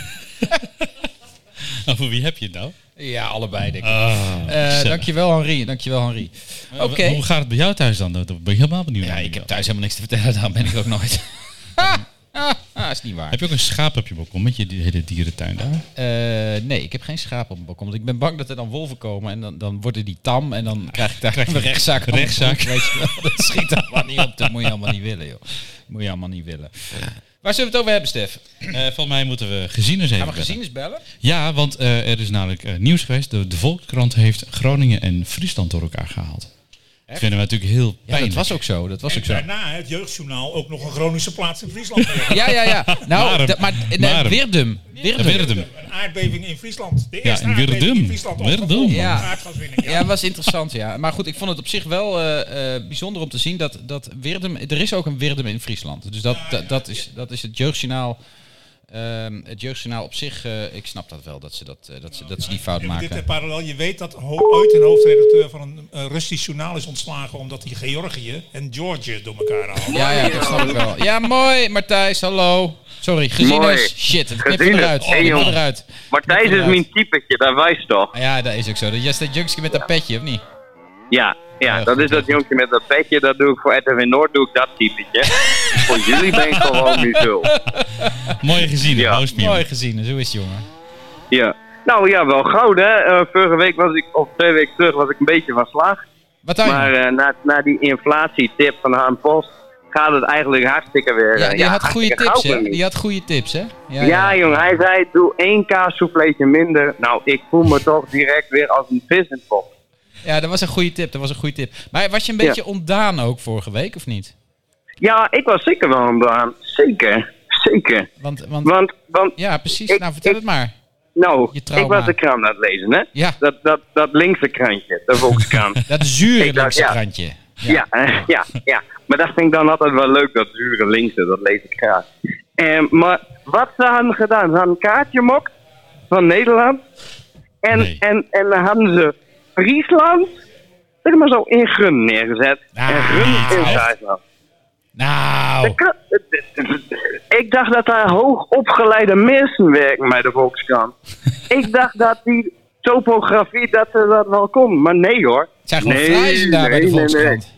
Over wie heb je het nou? ja, allebei, denk ik. Ah, Eh, gezellig. dankjewel, Henri. Dankjewel, Henri. Oké. Hoe gaat het bij jou thuis dan? Daar ben ik helemaal benieuwd Ja, ik heb thuis helemaal niks te vertellen. Daarom ben ik ook nooit. (laughs) ah, ah, ah, is niet waar. Heb je ook een schaap op je balkon met je die- hele dierentuin daar? Eh, nee, ik heb geen schaap op mijn balkon. Want ik ben bang dat er dan wolven komen en dan, dan worden die tam en dan krijg ik daar een rechtszaak. mijn Rechtszaak. Weet je wel. (laughs) Dat schiet allemaal niet op. Dat moet je allemaal niet willen, joh. Moet je allemaal niet willen. Waar zullen we het over hebben, Stef? Eh volgens mij moeten we gezien eens even Gaan we gezien eens bellen? Ja, want eh, er is namelijk nieuws geweest. De, de Volkskrant heeft Groningen en Friesland door elkaar gehaald. Dat vinden we natuurlijk heel Ja, pijnlijk. dat was ook zo. Dat was En ook zo. daarna het jeugdjournaal ook nog een chronische plaats in Friesland. (laughs) Ja, ja, ja. Nou, maar nee, Marem. Wirdum. Wirdum. Wirdum. Een aardbeving in Friesland. De Ja, eerste in aardbeving in Friesland. Wirdum. van Ja. Ja, was interessant, ja. Maar goed, ik vond het op zich wel eh, eh, bijzonder om te zien dat, dat Wirdum... Er is ook een Wirdum in Friesland. Dus dat, dat, dat, is, dat is het jeugdjournaal... ehm, het jeugdjournaal op zich, eh, ik snap dat wel, dat ze, dat, eh, dat ze, dat ze die fout Even dit maken. parallel. Je weet dat ho- ooit een hoofdredacteur van een eh, Russisch journaal is ontslagen omdat hij Georgië en Georgië door elkaar haalde. Ja, ja, dat snap ik wel. Ja, mooi, Martijs, hallo. Sorry, is shit. Het is- eruit. Hey, Knippen jongen. eruit. Matthijs is mijn typetje, dat wijst toch? Ja, dat is ook zo. Dat is dat met dat petje, of niet? Ja, ja Ja, dat is dat jongetje met dat petje, dat doe ik voor RTV Noord, doe ik dat typetje. (laughs) voor jullie ben ik gewoon nu zo. Mooi gezien, Ja. ja. Mooi gezien, zo is het, jongen. Ja. Nou ja, wel goud hè. Eh, vorige week was ik, of twee weken terug, was ik een beetje van slag. Wat dan? Maar eh, na, na die inflatietip van Haan Post gaat het eigenlijk hartstikke weer. ja, eh, die had goede hartstikke tips, goud hè? Die had goede tips, hè? Ja, Ja, jongen, hij zei: doe één kaassouffleetje minder. Nou, ik voel me toch direct weer als een vis in het pot. Ja, dat was een goede tip. Dat was een goede tip. Maar was je een Ja. beetje ontdaan ook vorige week, of niet? Ja, ik was zeker wel baan. Zeker, zeker. Want, want Want, want ja, precies. ik- nou, vertel ik- het maar. nou, ik was de krant aan het lezen, hè? Ja. Dat, dat, dat linkse krantje, de Volkskrant. (laughs) Dat zure linkse ja. krantje. ja. eh, ja, ja. Maar dat vind ik dan altijd wel leuk, dat zure linkse, dat lees ik graag. Eh, maar wat ze hadden gedaan, ze hadden een kaartje mokt van Nederland. En, Nee. en, en dan hadden ze Friesland, zeg maar zo, in Gun neergezet. Ah, en Gun in? Duitsland. Nou, Ik dacht dat daar hoogopgeleide mensen werken bij de Volkskrant. (laughs) ik dacht dat die topografie dat ze dat wel kon. Maar nee hoor. het zijn gewoon Nee, daar bij de nee, Volkskrant.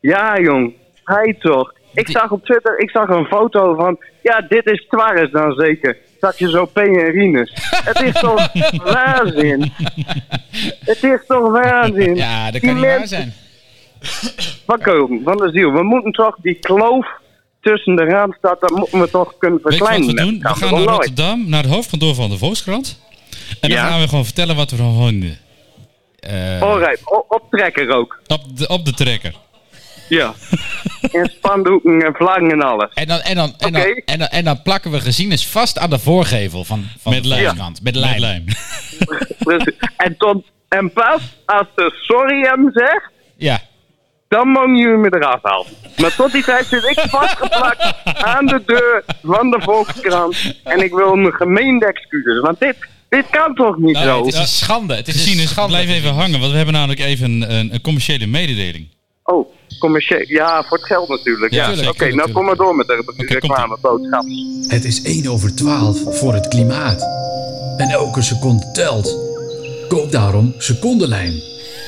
Ja jong, hij toch. Ik zag op Twitter, ik zag een foto van, ja dit is Twaris dan zeker. Zag je zo P en Rinus. Het is toch (laughs) waanzin. Het is toch waanzin. Ja, dat Die kan niet waar zijn. Van Komen, van de ziel. We moeten toch die kloof tussen de Randstad, dat moeten we toch kunnen Weet je wat verkleinen. we doen? We gaan naar? Rotterdam, naar het hoofdkantoor van de Volkskrant. En dan Ja. gaan we gewoon vertellen wat we ervan vonden. Eh, Alright, o- optrekker ook. Op de, op de trekker. Ja. (laughs) en spandoeken en vlaggen en alles. en, dan, en, dan, en, dan, en, dan, en dan plakken we gezienis vast aan de voorgevel van, van Met de lijm. Met lijm. Met lijm. Precies. (laughs) en, tot, en pas als de sorry hem zegt, Ja. dan mogen jullie me eraf halen. Maar tot die tijd zit ik vastgeplakt aan de deur van de Volkskrant. En ik wil een gemeende excuses. Want dit, dit kan toch niet Nou, zo? het is een schande. Het is Gezien een schande. blijf even hangen, want we hebben namelijk even een, een, een commerciële mededeling. Oh, commercieel. Ja, voor het geld natuurlijk. Ja, Ja, tuurlijk, Oké, nou kom maar door met de reclameboodschap. Het is 1 over 12 voor het klimaat. En elke seconde telt. Koop daarom Secondenlijm.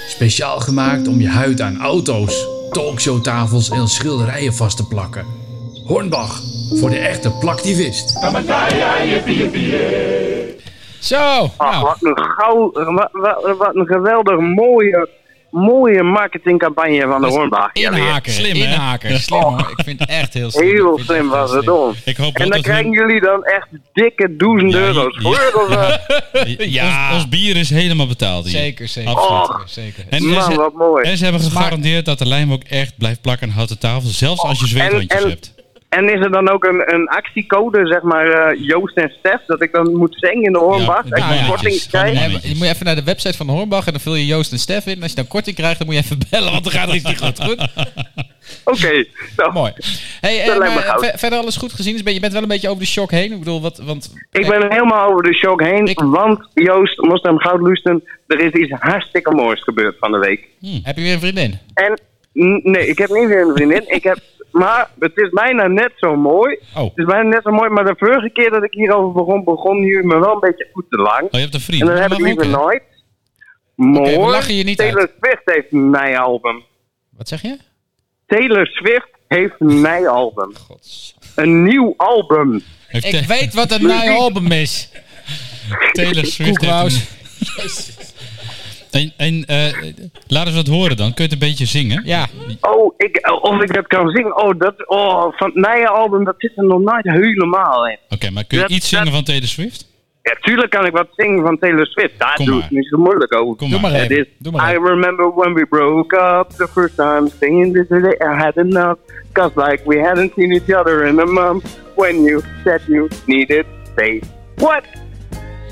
Speciaal gemaakt om je huid aan auto's, talkshowtafels en schilderijen vast te plakken. Hornbach, voor de echte plaktivist. Zo. Ach, nou, wat een gauw, wat, wat, wat een geweldig mooie, mooie marketingcampagne van de Hornbach. Ja, inhaker. Slim, hè? inhaker. Slim hoor. Ik vind het echt heel slim. Heel slim was het hoop En dan dat krijgen we, jullie dan echt dikke duizend Ja, euro's ja. voor. Of, eh, (laughs) Ja. ons, ons bier is helemaal betaald hier. Zeker, zeker. Absoluut. zeker, zeker. En, man, ze, wat mooi. en ze hebben gegarandeerd dat de lijm ook echt blijft plakken aan houten tafel. Zelfs als je zweethandjes en- hebt. En is er dan ook een, een actiecode, zeg maar, eh, Joost en Stef, dat ik dan moet zingen in de Hornbach? Ja, nou een ja, korting krijg? En je moet even naar de website van de Hornbach en dan vul je Joost en Stef in. Als je dan korting krijgt, dan moet je even bellen, want dan gaat er iets niet goed. Goed? Oké, nou, Mooi. Hey, eh, maar ver- verder alles goed gezien? Dus ben- Je bent wel een beetje over de shock heen. Ik bedoel, wat, want... ik ben helemaal over de shock heen, Ik- want Joost, moest hem goud lusten, er is iets hartstikke moois gebeurd van de week. Heb je weer een vriendin? En nee, ik heb niet weer een vriendin. Ik heb, maar het is bijna net zo mooi. Oh. Het is bijna net zo mooi, maar de vorige keer dat ik hierover begon, begon jullie me wel een beetje goed te lang. Oh, je hebt een vriend. En dat Dat heb ik liever nooit. lachen je niet Taylor uit. Swift heeft een mei-album. Wat zeg je? Taylor Swift heeft een mei-album. Gods. Een nieuw album. Heeft Ik weet wat een nieuw album is. Taylor Swift een- (laughs) En, en eh, laat eens wat horen dan. Kun je het een beetje zingen? Ja. Oh, ik, of ik dat kan zingen. Oh, dat, oh van het mei-album, dat zit er nog nooit helemaal in. Oké, maar kun je Dat- iets zingen dat- van Taylor Swift? Ja, tuurlijk kan ik wat zingen van Taylor Swift. Daar Kom doe maar. ik niet zo moeilijk over. Kom Doe maar. maar is, Doe maar I remember when we broke up the first time, saying this day I had enough. Cause like we hadn't seen each other in a month. When you said you needed space. What?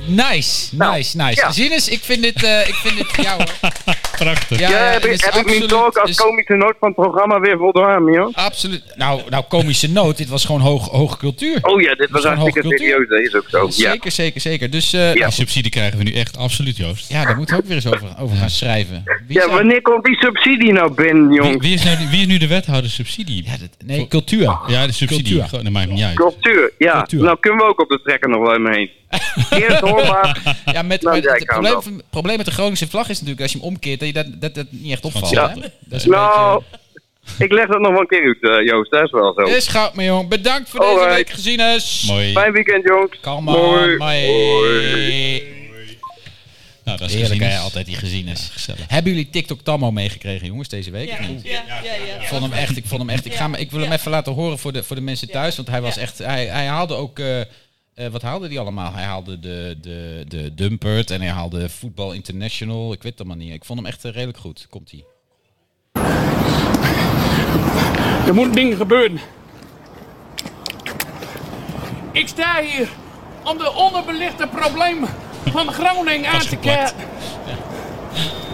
Nice, Nou, nice, nice. ja. Zinus, ik vind dit, eh, ik vind dit, ja hoor. (laughs) Prachtig. Ja, Ja, ja, heb, dit ik, is heb ik niet ook als is- komische noot van het programma weer voldaan, joh? Absoluut. Nou, nou, komische noot. Dit was gewoon hoog, hoge cultuur. Oh ja, dit was hartstikke cultuur. serieus, dat is ook zo. Ja. Zeker, zeker, zeker. Dus eh, Ja. Die subsidie krijgen we nu echt absoluut, Joost. ja, daar moeten we ook weer eens over, over gaan schrijven. Wie ja, zou- wanneer komt die subsidie nou binnen, jong? wie, is nu, wie is nu de wethouder subsidie? Ja, dat, nee, cultuur. Ja, de subsidie. Cultuur. Gewoon, Dat maakt niet uit. Cultuur, ja. Cultuur. Nou kunnen we ook op de trekker nog wel even heen. (laughs) Eerst hoorbaar. Ja, met, Nou, met- het probleem, het met de Groningse vlag is natuurlijk als je hem omkeert dat je dat, dat, dat niet echt opvalt. Ja. Hè? Dat is een Nou, beetje... ik leg dat nog wel een keer uit, eh, Joost. Dat is wel zo. Is goud, mijn jong. Bedankt voor deze week gezien is. Mooi. Fijn weekend, jongens. Kalm Mooi. maar. Nou, dat is Heerlijk gezien hè, altijd die gezien is. Gezellig. Hebben jullie TikTok Tammo meegekregen, jongens, deze week? Ja, ja, ja, ja. Ik vond hem echt, ik vond hem echt. Ik, ga, ik wil hem even laten horen voor de, voor de mensen thuis, want hij was echt, hij, hij haalde ook, eh, eh, wat haalde hij allemaal? Hij haalde de, de, de Dumpert en hij haalde Voetbal International, ik weet het allemaal niet. Ik vond hem echt eh, redelijk goed. Komt hij? Er moeten dingen gebeuren. Ik sta hier om de onderbelichte problemen van Groningen aan te kijken.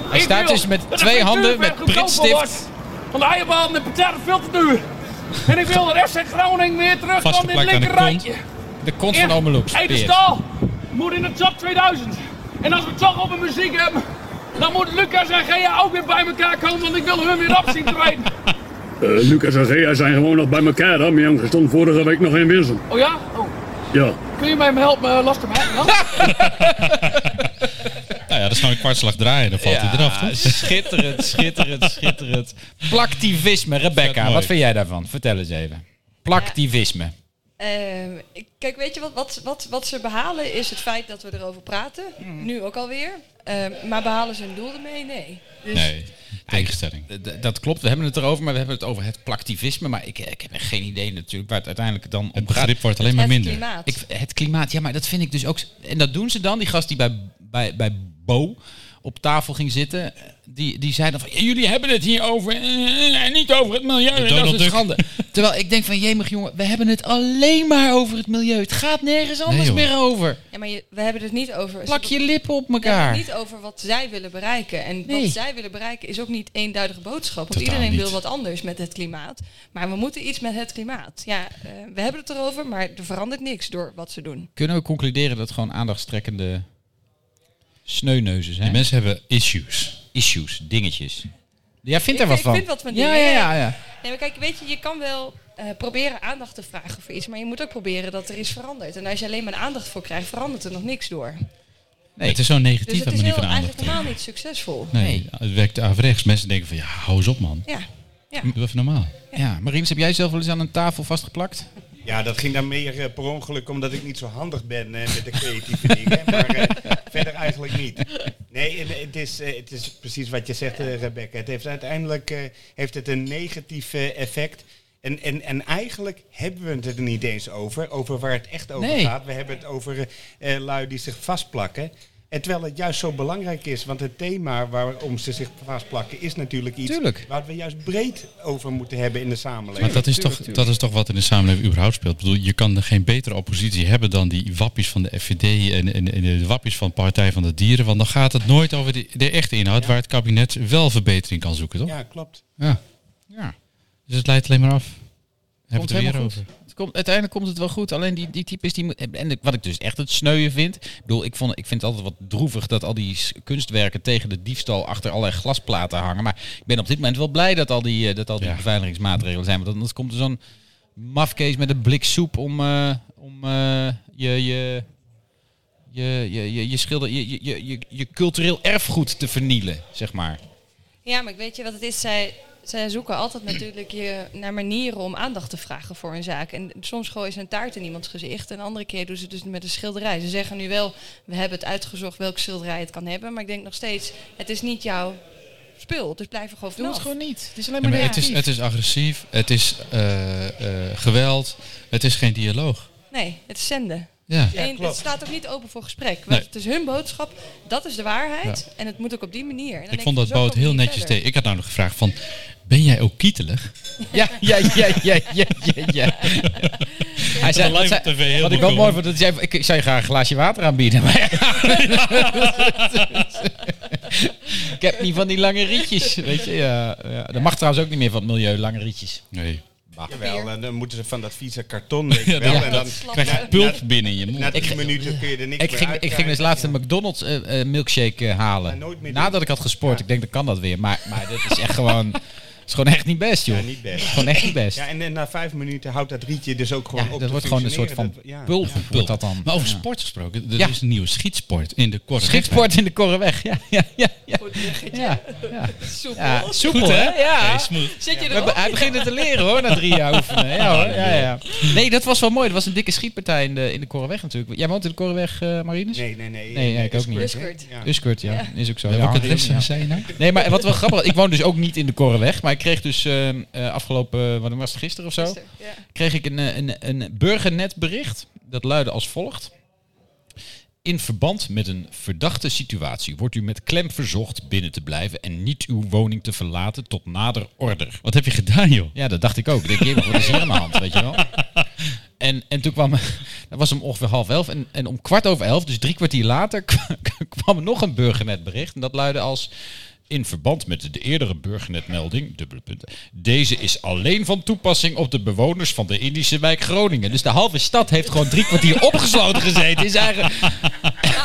Hij Ik staat dus met twee handen met pritstift. Want de eierbal en de patat veel te duur. En ik wil de FC Groningen weer terug van dit aan de kont. van de stal moet in de top 2000. En als we het toch over muziek hebben, dan moet Lucas en Gea ook weer bij elkaar komen, want ik wil hun weer op zien treden. (laughs) Eh, Lucas en Gea zijn gewoon nog bij elkaar, hè? Je stond vorige week nog in Winsum. Oh ja? Oh. Ja. Kun je mij helpen, uh, lastig? Ja? Nou ja, dat is nou een kwartslag draaien. Dan valt hij eraf, toch? schitterend, schitterend, (laughs) schitterend. Plaktivisme, Rebecca, wat vind jij daarvan? Vertel eens even. Plaktivisme. Ehm, kijk, weet je wat, wat, wat, wat ze behalen is het feit dat we erover praten. Nu ook alweer. Ehm, maar behalen ze hun doel ermee? Nee. Dus Nee, tegenstelling. Dat klopt, we hebben het erover, maar we hebben het over het plaktivisme. Maar ik, ik heb echt geen idee natuurlijk waar het uiteindelijk dan om Het gaat. begrip wordt alleen maar het minder. klimaat. Ik, het klimaat, ja, maar dat vind ik dus ook. En dat doen ze dan, die gast die bij, bij, bij Bo op tafel ging zitten, die, die zei dan van, "Ja, jullie hebben het hier over, eh, en niet over het milieu, en dat is schande. (laughs) Terwijl ik denk van, jemig jongen, we hebben het alleen maar over het milieu. Het gaat nergens anders meer over. Ja, maar je- we hebben het niet over... Plak je lippen op We hebben elkaar. het niet over wat zij willen bereiken. En Nee. wat zij willen bereiken is ook niet eenduidige boodschap. Want Totaal iedereen niet. wil wat anders met het klimaat. Maar we moeten iets met het klimaat. Ja, eh, we hebben het erover, maar er verandert niks door wat ze doen. Kunnen we concluderen dat gewoon aandachtstrekkende sneuneuzen zijn? Die mensen hebben issues. Issues, dingetjes. Jij vindt Ik- er wat ik van? vind wat van ja, dingen, ja, ja. ja, ja. Nee, maar kijk, weet je, je kan wel eh, proberen aandacht te vragen voor iets. Maar je moet ook proberen dat er iets verandert. En als je alleen maar aandacht voor krijgt, verandert er nog niks door. Nee. Het is zo'n Dus negatieve het is manier heel, van aandacht. eigenlijk helemaal niet succesvol. Nee, Nee. het werkt averechts. Mensen denken van, ja, hou eens op, man. Ja. ja. Doe even normaal. Ja, Marines, heb jij zelf wel eens aan een tafel vastgeplakt? (laughs) Ja, dat ging dan meer eh, per ongeluk omdat ik niet zo handig ben eh, met de creatieve dingen. (laughs) Maar eh, verder eigenlijk niet. Nee, het is, het is precies wat je zegt, Rebecca. Het heeft uiteindelijk heeft het een negatief effect. En, en, en eigenlijk hebben we het er niet eens over, over waar het echt over Nee. gaat. We hebben het over eh, lui die zich vastplakken. En terwijl het juist zo belangrijk is, want het thema waarom ze zich vastplakken is natuurlijk iets Tuurlijk. waar we juist breed over moeten hebben in de samenleving. Maar dat is, tuurlijk, toch, dat is toch wat in de samenleving überhaupt speelt. Ik bedoel, je kan er geen betere oppositie hebben dan die wappies van de FVD en, en, en de wappies van Partij van de Dieren. Want dan gaat het nooit over de, de echte inhoud waar het kabinet wel verbetering kan zoeken, toch? Ja, klopt. Ja. Ja. Dus het leidt alleen maar af. Hebben we het er weer over. Komt, uiteindelijk komt het wel goed. Alleen die, die types die moet- En ik- wat ik dus echt het sneuien vind. Ik bedoel, ik, vond, ik vind het altijd wat droevig dat al die kunstwerken tegen de diefstal achter allerlei glasplaten hangen. Maar ik ben op dit moment wel blij dat al die, eh, dat al die Ja. beveiligingsmaatregelen zijn. Want anders komt er zo'n mafkees met een blik soep om, eh, om eh, je, je, je, je, je, je, schilder, je, je, je, je, je cultureel erfgoed te vernielen, zeg maar. Ja, maar ik weet je wat het is? Zij, zij zoeken altijd natuurlijk je, naar manieren om aandacht te vragen voor een zaak. En soms gooien ze een taart in iemands gezicht. En de andere keer doen ze het dus met een schilderij. Ze zeggen nu wel, we hebben het uitgezocht welk schilderij het kan hebben. Maar ik denk nog steeds, het is niet jouw spul. Dus blijf er gewoon Doe het gewoon niet. Het is alleen Ja, maar het, is, het is agressief, het is eh, eh, geweld, het is geen dialoog. Nee, het is zenden. Ja. Ja, en klopt. het staat ook niet open voor gesprek. Want Nee. Het is hun boodschap, dat is de waarheid. En het moet ook op die manier. En dan Ik vond dat zo Bo het kom je heel netjes verder. deed. Ik had nou nog gevraagd van, ben jij ook kietelig? Ja, ja, ja, ja, ja, ja, ja. Hij zei, wat, zei- tv heel wat ik wel goed mooi vond, dat hij zei, ik, ik zou je graag een glaasje water aanbieden. Maar ik heb niet van die lange rietjes, weet je. Ja, ja. Dat mag trouwens ook niet meer van het milieu, lange rietjes. Nee. Jawel, en dan moeten ze van dat vieze karton, weet (laughs) Ja, wel. en dan Krijg je pulp binnen in je mond. na minuten kun je er niks Ik meer ging, ik ging dus laatst een McDonald's eh, eh, milkshake eh, halen. Nadat doen. ik had gesport. Ik denk, dat kan dat weer. Maar, maar dit is echt gewoon... (laughs) is gewoon echt niet best, joh. Ja, niet best. Gewoon echt niet best. Ja, en, en na vijf minuten houdt dat rietje dus ook gewoon Ja, op dat te wordt gewoon een soort van. Dat- pulver. ja. Wordt dat dan. Maar over Ja. sport gesproken, er Ja. is een nieuwe schietsport in de Korre. Schietsport in de Korreweg. Ja, ja, ja. ja. Ja, ja. Soepel. ja soepel, Goed, hè? Ja. Hey, smooth. Zit je erop? hij begint het te leren hoor, na drie jaar oefenen. Ja, hoor. Ja, ja. Nee, dat was wel mooi. Er was een dikke schietpartij in de, in de Korreweg natuurlijk. Jij woont in de Korreweg, eh Marines? Nee, nee, nee. Nee, ja, ik ook niet. Uskert. Ja. Uskert, ja. Is ook zo. Welke Ja, ja. zei je nou? Nee, maar wat wel grappig was, ik woon dus ook niet in de Korreweg. Maar ik kreeg dus eh, eh, afgelopen, wat was het, gisteren of zo? Gisteren, ja. kreeg ik een, eh, een, een burgernetbericht. Dat luidde als volgt. In verband met een verdachte situatie wordt u met klem verzocht binnen te blijven en niet uw woning te verlaten tot nader order. Wat heb je gedaan, joh? Ja, dat dacht ik ook. Ik denk, wat is hier aan de hand, (laughs) weet je wel? En, en toen kwam, (laughs) dat was om ongeveer half elf. En, en om kwart over elf, dus drie kwartier later, (laughs) kwam er nog een burgernetbericht. En dat luidde als... In verband met de eerdere burgernetmelding, dubbele punten. Deze is alleen van toepassing op de bewoners van de Indische wijk Groningen. Dus de halve stad heeft gewoon drie kwartier (laughs) opgesloten gezeten. Is eigenlijk,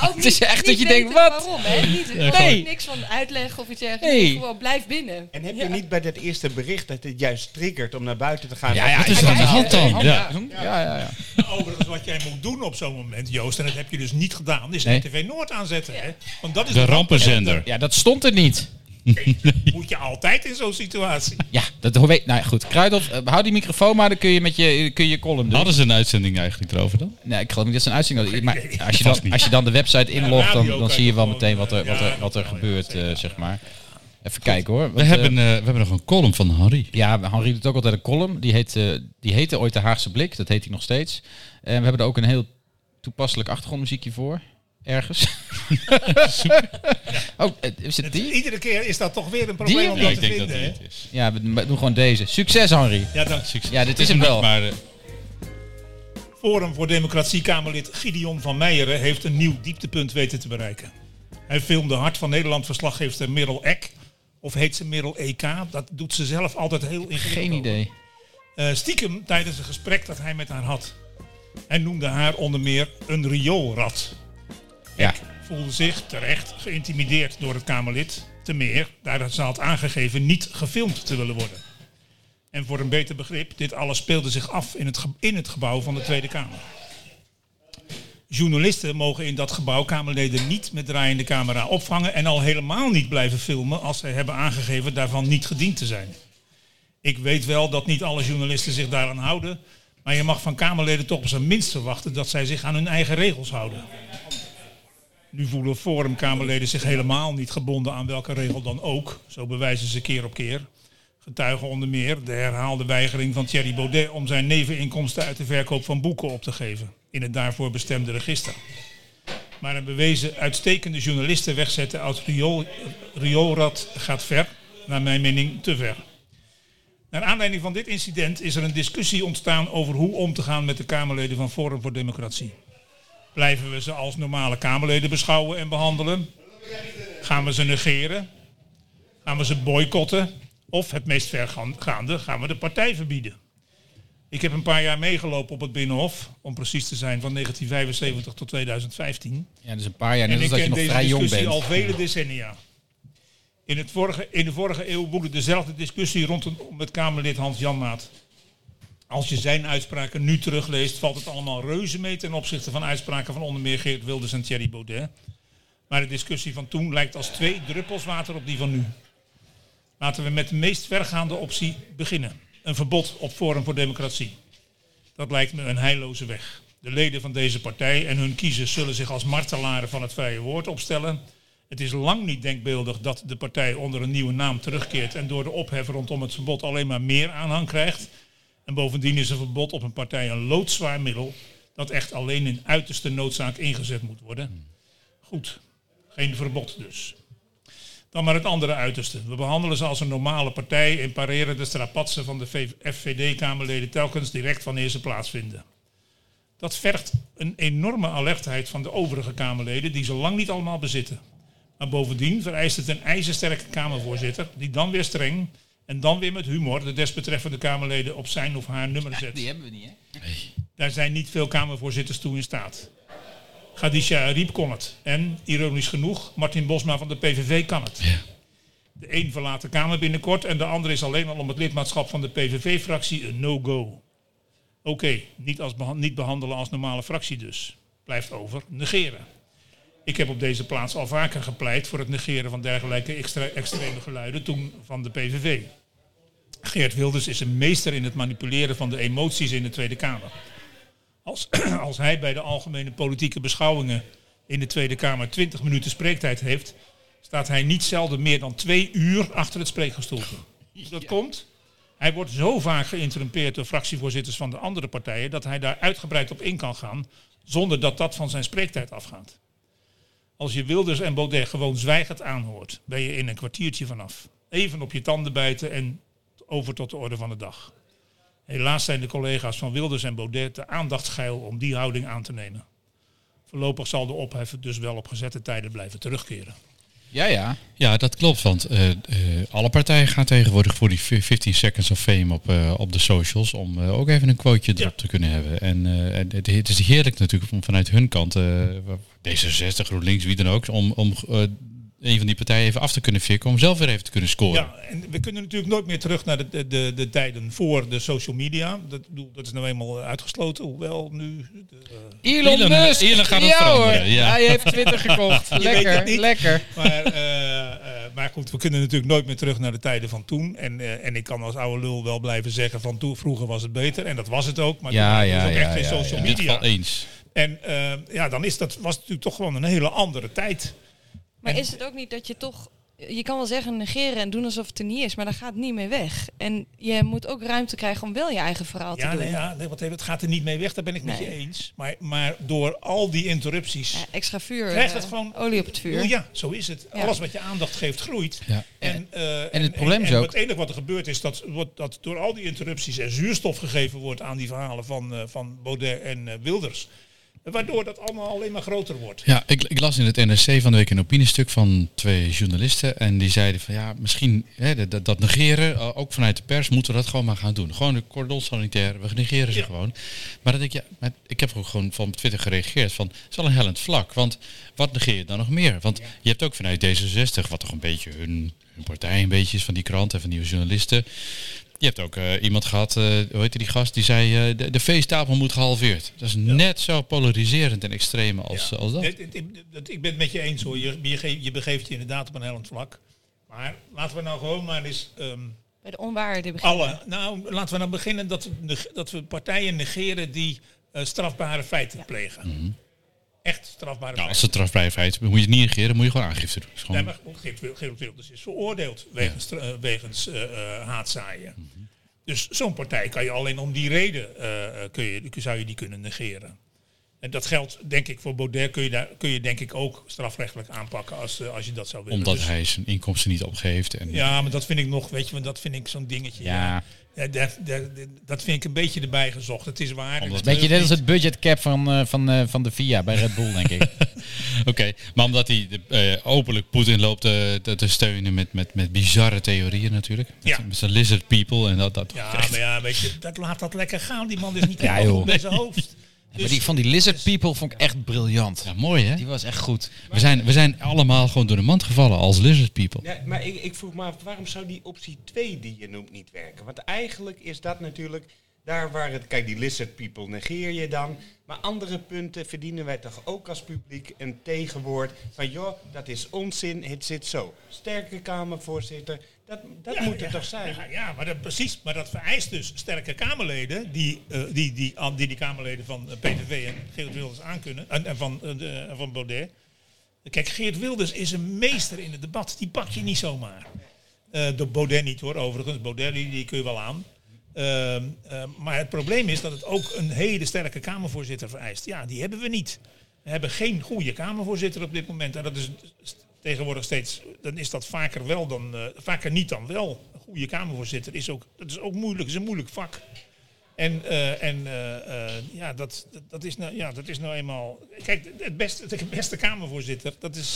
ook (laughs) Het is echt dat je denkt, wat? Waarom, hè? Niet, Nee. niks van uitleg of iets. Nee. Gewoon blijf binnen. En heb Ja. je niet bij dat eerste bericht dat het juist triggert om naar buiten te gaan? Ja, ja, Wat is ja, er aan de ja, hand ja, dan? ja, Ja. ja, ja, ja. Overigens, wat jij moet doen op zo'n moment, Joost, en dat heb je dus niet gedaan, is Nee. RTV Noord aanzetten. Hè? Want dat is De rampenzender. Ja, dat stond er niet. (laughs) moet je altijd in zo'n situatie. Ja, dat hoe weet. Nou ja, goed. Kruidhof, eh, hou die microfoon maar, dan kun je met je, kun je column doen. Hadden ze een uitzending eigenlijk erover dan? Nee, ik geloof niet dat ze een uitzending hadden. Maar (laughs) als je, dan, als je dan de website inlogt, dan, dan zie je wel meteen wat er, eh, wat er, wat er gebeurt, eh, zeg maar. Even kijken hoor. We hebben, we hebben nog een column van Harry. ja, Henri doet ook altijd een column. Die, heet, eh, die heette ooit de Haagse Blik. Dat heet hij nog steeds. En we hebben er ook een heel toepasselijk achtergrondmuziekje voor. Ergens. (laughs) oh, eh, is het die? iedere keer is dat toch weer een probleem Die om dat ik te denk vinden. hij hè? het is. Ja, we we doen gewoon deze. Succes, Henri. Ja, dank. Ja, dit is hem wel. Maar eh, Forum voor Democratie Kamerlid Gideon van Meijeren heeft een nieuw dieptepunt weten te bereiken. Hij filmde Hart van Nederland verslaggeefster Merel Eck. Of heet ze Merel EK? Dat doet ze zelf altijd heel ingewikkeld. Geen over. idee. Eh, stiekem tijdens een gesprek dat hij met haar had. Hij noemde haar onder meer een rioolrat. Ja. Voelde zich terecht geïntimideerd door het Kamerlid. Te meer, daar ze had aangegeven niet gefilmd te willen worden. En voor een beter begrip, dit alles speelde zich af in het, in het gebouw van de Tweede Kamer. Journalisten mogen in dat gebouw Kamerleden niet met draaiende camera opvangen en al helemaal niet blijven filmen als zij hebben aangegeven daarvan niet gediend te zijn. Ik weet wel dat niet alle journalisten zich daaraan houden, maar je mag van Kamerleden toch op zijn minst verwachten dat zij zich aan hun eigen regels houden. Nu voelen Forum-Kamerleden zich helemaal niet gebonden aan welke regel dan ook, zo bewijzen ze keer op keer. Getuigen onder meer de herhaalde weigering van Thierry Baudet om zijn neveninkomsten uit de verkoop van boeken op te geven in het daarvoor bestemde register. Maar een bewezen uitstekende journalisten wegzetten als riool, rioolrad gaat ver, naar mijn mening te ver. Naar aanleiding van dit incident is er een discussie ontstaan over hoe om te gaan met de Kamerleden van Forum voor Democratie. Blijven we ze als normale Kamerleden beschouwen en behandelen? Gaan we ze negeren? Gaan we ze boycotten? Of het meest vergaande, gaan we de partij verbieden? Ik heb een paar jaar meegelopen op het Binnenhof, om precies te zijn, van 1975 tot 2015. Ja, dus een paar jaar, net En als ik dat je ken nog deze vrij jong discussie bent. al vele decennia. In, het vorige, in de vorige eeuw woedde dezelfde discussie rondom het Kamerlid Hans Janmaat. Als je zijn uitspraken nu terugleest, valt het allemaal reuze mee ten opzichte van uitspraken van onder meer Geert Wilders en Thierry Baudet. Maar de discussie van toen lijkt als twee druppels water op die van nu. Laten we met de meest vergaande optie beginnen. Een verbod op Forum voor Democratie. Dat lijkt me een heilloze weg. De leden van deze partij en hun kiezers zullen zich als martelaren van het vrije woord opstellen. Het is lang niet denkbeeldig dat de partij onder een nieuwe naam terugkeert en door de ophef rondom het verbod alleen maar meer aanhang krijgt. En bovendien is een verbod op een partij een loodzwaar middel dat echt alleen in uiterste noodzaak ingezet moet worden. Goed, geen verbod dus. Dan maar het andere uiterste. We behandelen ze als een normale partij en pareren de strapatsen van de FVD-Kamerleden telkens direct wanneer ze plaatsvinden. Dat vergt een enorme alertheid van de overige Kamerleden, die ze lang niet allemaal bezitten. Maar bovendien vereist het een ijzersterke Kamervoorzitter, die dan weer streng en dan weer met humor de desbetreffende Kamerleden op zijn of haar nummer zet. Die hebben we niet, hè? Daar zijn niet veel Kamervoorzitters toe in staat. Khadija Ariep kon het. En, ironisch genoeg, Martin Bosma van de PVV kan het. De een verlaat de Kamer binnenkort en de ander is alleen al om het lidmaatschap van de PVV-fractie een no-go. Oké, niet, als niet behandelen als normale fractie dus. Blijft over negeren. Ik heb op deze plaats al vaker gepleit voor het negeren van dergelijke extra, extreme geluiden, toen van de PVV. Geert Wilders is een meester in het manipuleren van de emoties in de Tweede Kamer. Als, (clears throat) als hij bij de algemene politieke beschouwingen in de Tweede Kamer 20 minuten spreektijd heeft, staat hij niet zelden meer dan twee uur achter het spreekgestoelte. Hoe dat komt? Hij wordt zo vaak geïnterrumpeerd door fractievoorzitters van de andere partijen dat hij daar uitgebreid op in kan gaan zonder dat dat van zijn spreektijd afgaat. Als je Wilders en Baudet gewoon zwijgend aanhoort, ben je in een kwartiertje vanaf. Even op je tanden bijten en over tot de orde van de dag. Helaas zijn de collega's van Wilders en Baudet te aandachtsgeil om die houding aan te nemen. Voorlopig zal de ophef dus wel op gezette tijden blijven terugkeren. Ja, ja. Ja, dat klopt. Want eh, eh, alle partijen gaan tegenwoordig voor die 15 seconds of fame op, eh, op de socials. Om eh, ook even een quoteje erop te kunnen hebben. En, eh, het, het is heerlijk natuurlijk om vanuit hun kant, eh, D66, GroenLinks, wie dan ook, om, om eh, een van die partijen even af te kunnen fikken. Om zelf weer even te kunnen scoren. Ja, en we kunnen natuurlijk nooit meer terug naar de, de, de, de tijden voor de social media. Dat, dat is nou eenmaal uitgesloten, hoewel nu... De, eh, Elon, Elon- Musk. Elon gaat het ja, hoor. ja. Hij heeft Twitter gekocht. (laughs) Lekker, lekker. Maar, eh, eh, maar goed, we kunnen natuurlijk nooit meer terug naar de tijden van toen. En, en ik kan als oude lul wel blijven zeggen van toen, vroeger was het beter. En dat was het ook. Maar Ja, toen ja, was ook ja, echt geen ja, social In dit media. geval eens. En ja, dan is dat, was het natuurlijk toch gewoon een hele andere tijd. Maar is het ook niet dat je toch... Je kan wel zeggen negeren en doen alsof het er niet is, maar dat gaat niet meer weg. En je moet ook ruimte krijgen om wel je eigen verhaal te Ja, doen. nee, ja nee, want even, het gaat er niet mee weg, daar ben ik met je eens. Maar, maar door al die interrupties Ja, extra vuur, krijgt eh, het gewoon olie op het vuur. Ja, zo is het. Ja. Alles wat je aandacht geeft, groeit. Ja. En, eh, en het probleem is en ook- Het enige wat er gebeurt is dat, wordt- dat door al die interrupties er zuurstof gegeven wordt aan die verhalen van, eh, van Baudet en eh, Wilders. Waardoor dat allemaal alleen maar groter wordt. Ja, ik, ik las in het NRC van de week een opiniestuk van twee journalisten. En die zeiden van ja, misschien hè, dat, dat negeren, eh, ook vanuit de pers, moeten we dat gewoon maar gaan doen. Gewoon de cordon sanitaire, we negeren ze Ja. gewoon. Maar dat ik, ja, maar ik heb ook gewoon van Twitter gereageerd van, het is wel een hellend vlak. Want wat negeer je dan nog meer? Want je hebt ook vanuit D66, wat toch een beetje hun, hun partij een beetje is van die krant en van die journalisten. Je hebt ook eh, iemand gehad, eh, hoe heette die gast, die zei eh, de, de feesttafel moet gehalveerd. Dat is net zo polariserend en extreem als, Ja. als dat. Het- het- het- het- ik ben het met je eens hoor. Je, je, je begeeft je inderdaad op een hellend vlak. Maar laten we nou gewoon maar eens ehm, Bij de onwaarde beginnen. alle. Nou, laten we nou beginnen dat we, dat we partijen negeren die eh, strafbare feiten plegen. Echt strafbare Nou, als het strafvrije feit moet je het niet negeren, moet je gewoon aangifte doen. Is gewoon- Nee, maar Wilders is veroordeeld wegens, eh, wegens eh, eh, haatzaaien. Dus zo'n partij kan je alleen om die reden kun je, zou je die kunnen negeren. En dat geldt denk ik voor Baudet kun je, daar, kun je denk ik ook strafrechtelijk aanpakken als, als je dat zou willen. omdat Dus- hij zijn inkomsten niet opgeeft. En, ja, maar dat vind ik nog, weet je, want dat vind ik zo'n dingetje. Ja. Ja, dat, dat, dat vind ik een beetje erbij gezocht. Het is waar. Omdat- Beetje net als het budgetcap van, eh, van, eh, van de VIA bij Red Bull, denk ik. (laughs) Oké, maar omdat hij de, eh, openlijk Poetin loopt te, te steunen met, met, met bizarre theorieën natuurlijk. Met, Ja. met zijn lizard people en dat. dat Ja, (laughs) maar ja, weet je, dat laat dat lekker gaan. Die man is niet Ja, bij zijn hoofd. (laughs) maar die van die lizard people vond ik echt briljant. ja, mooi hè? Die was echt goed. We zijn, we zijn allemaal gewoon door de mand gevallen als lizard people. Ja, maar ik, ik vroeg me af, waarom zou die optie 2 die je noemt niet werken? Want eigenlijk is dat natuurlijk daar waar het... Kijk, die lizard people negeer je dan. Maar andere punten verdienen wij toch ook als publiek een tegenwoord van... joh, dat is onzin, het zit zo. Sterke Kamervoorzitter, dat, dat moet ja, toch zijn? Ja, maar dat, precies. Maar dat vereist dus sterke Kamerleden die eh, die, die, die, die Kamerleden van eh, PVV en Geert Wilders aankunnen. En, en van, eh, van Baudet. Kijk, Geert Wilders is een meester in het debat. Die pak je niet zomaar. De Baudet niet hoor, overigens. Baudet die, die kun je wel aan. Ehm, maar het probleem is dat het ook een hele sterke Kamervoorzitter vereist. Ja, die hebben we niet. We hebben geen goede Kamervoorzitter op dit moment. En dat is tegenwoordig steeds, dan is dat vaker wel dan, eh, vaker niet dan wel. Een goede Kamervoorzitter is ook, dat is ook moeilijk, is een moeilijk vak. En, eh, en eh, ja, dat, dat, dat is nou, ja, dat is nou eenmaal. Kijk, het beste, de beste Kamervoorzitter, dat is.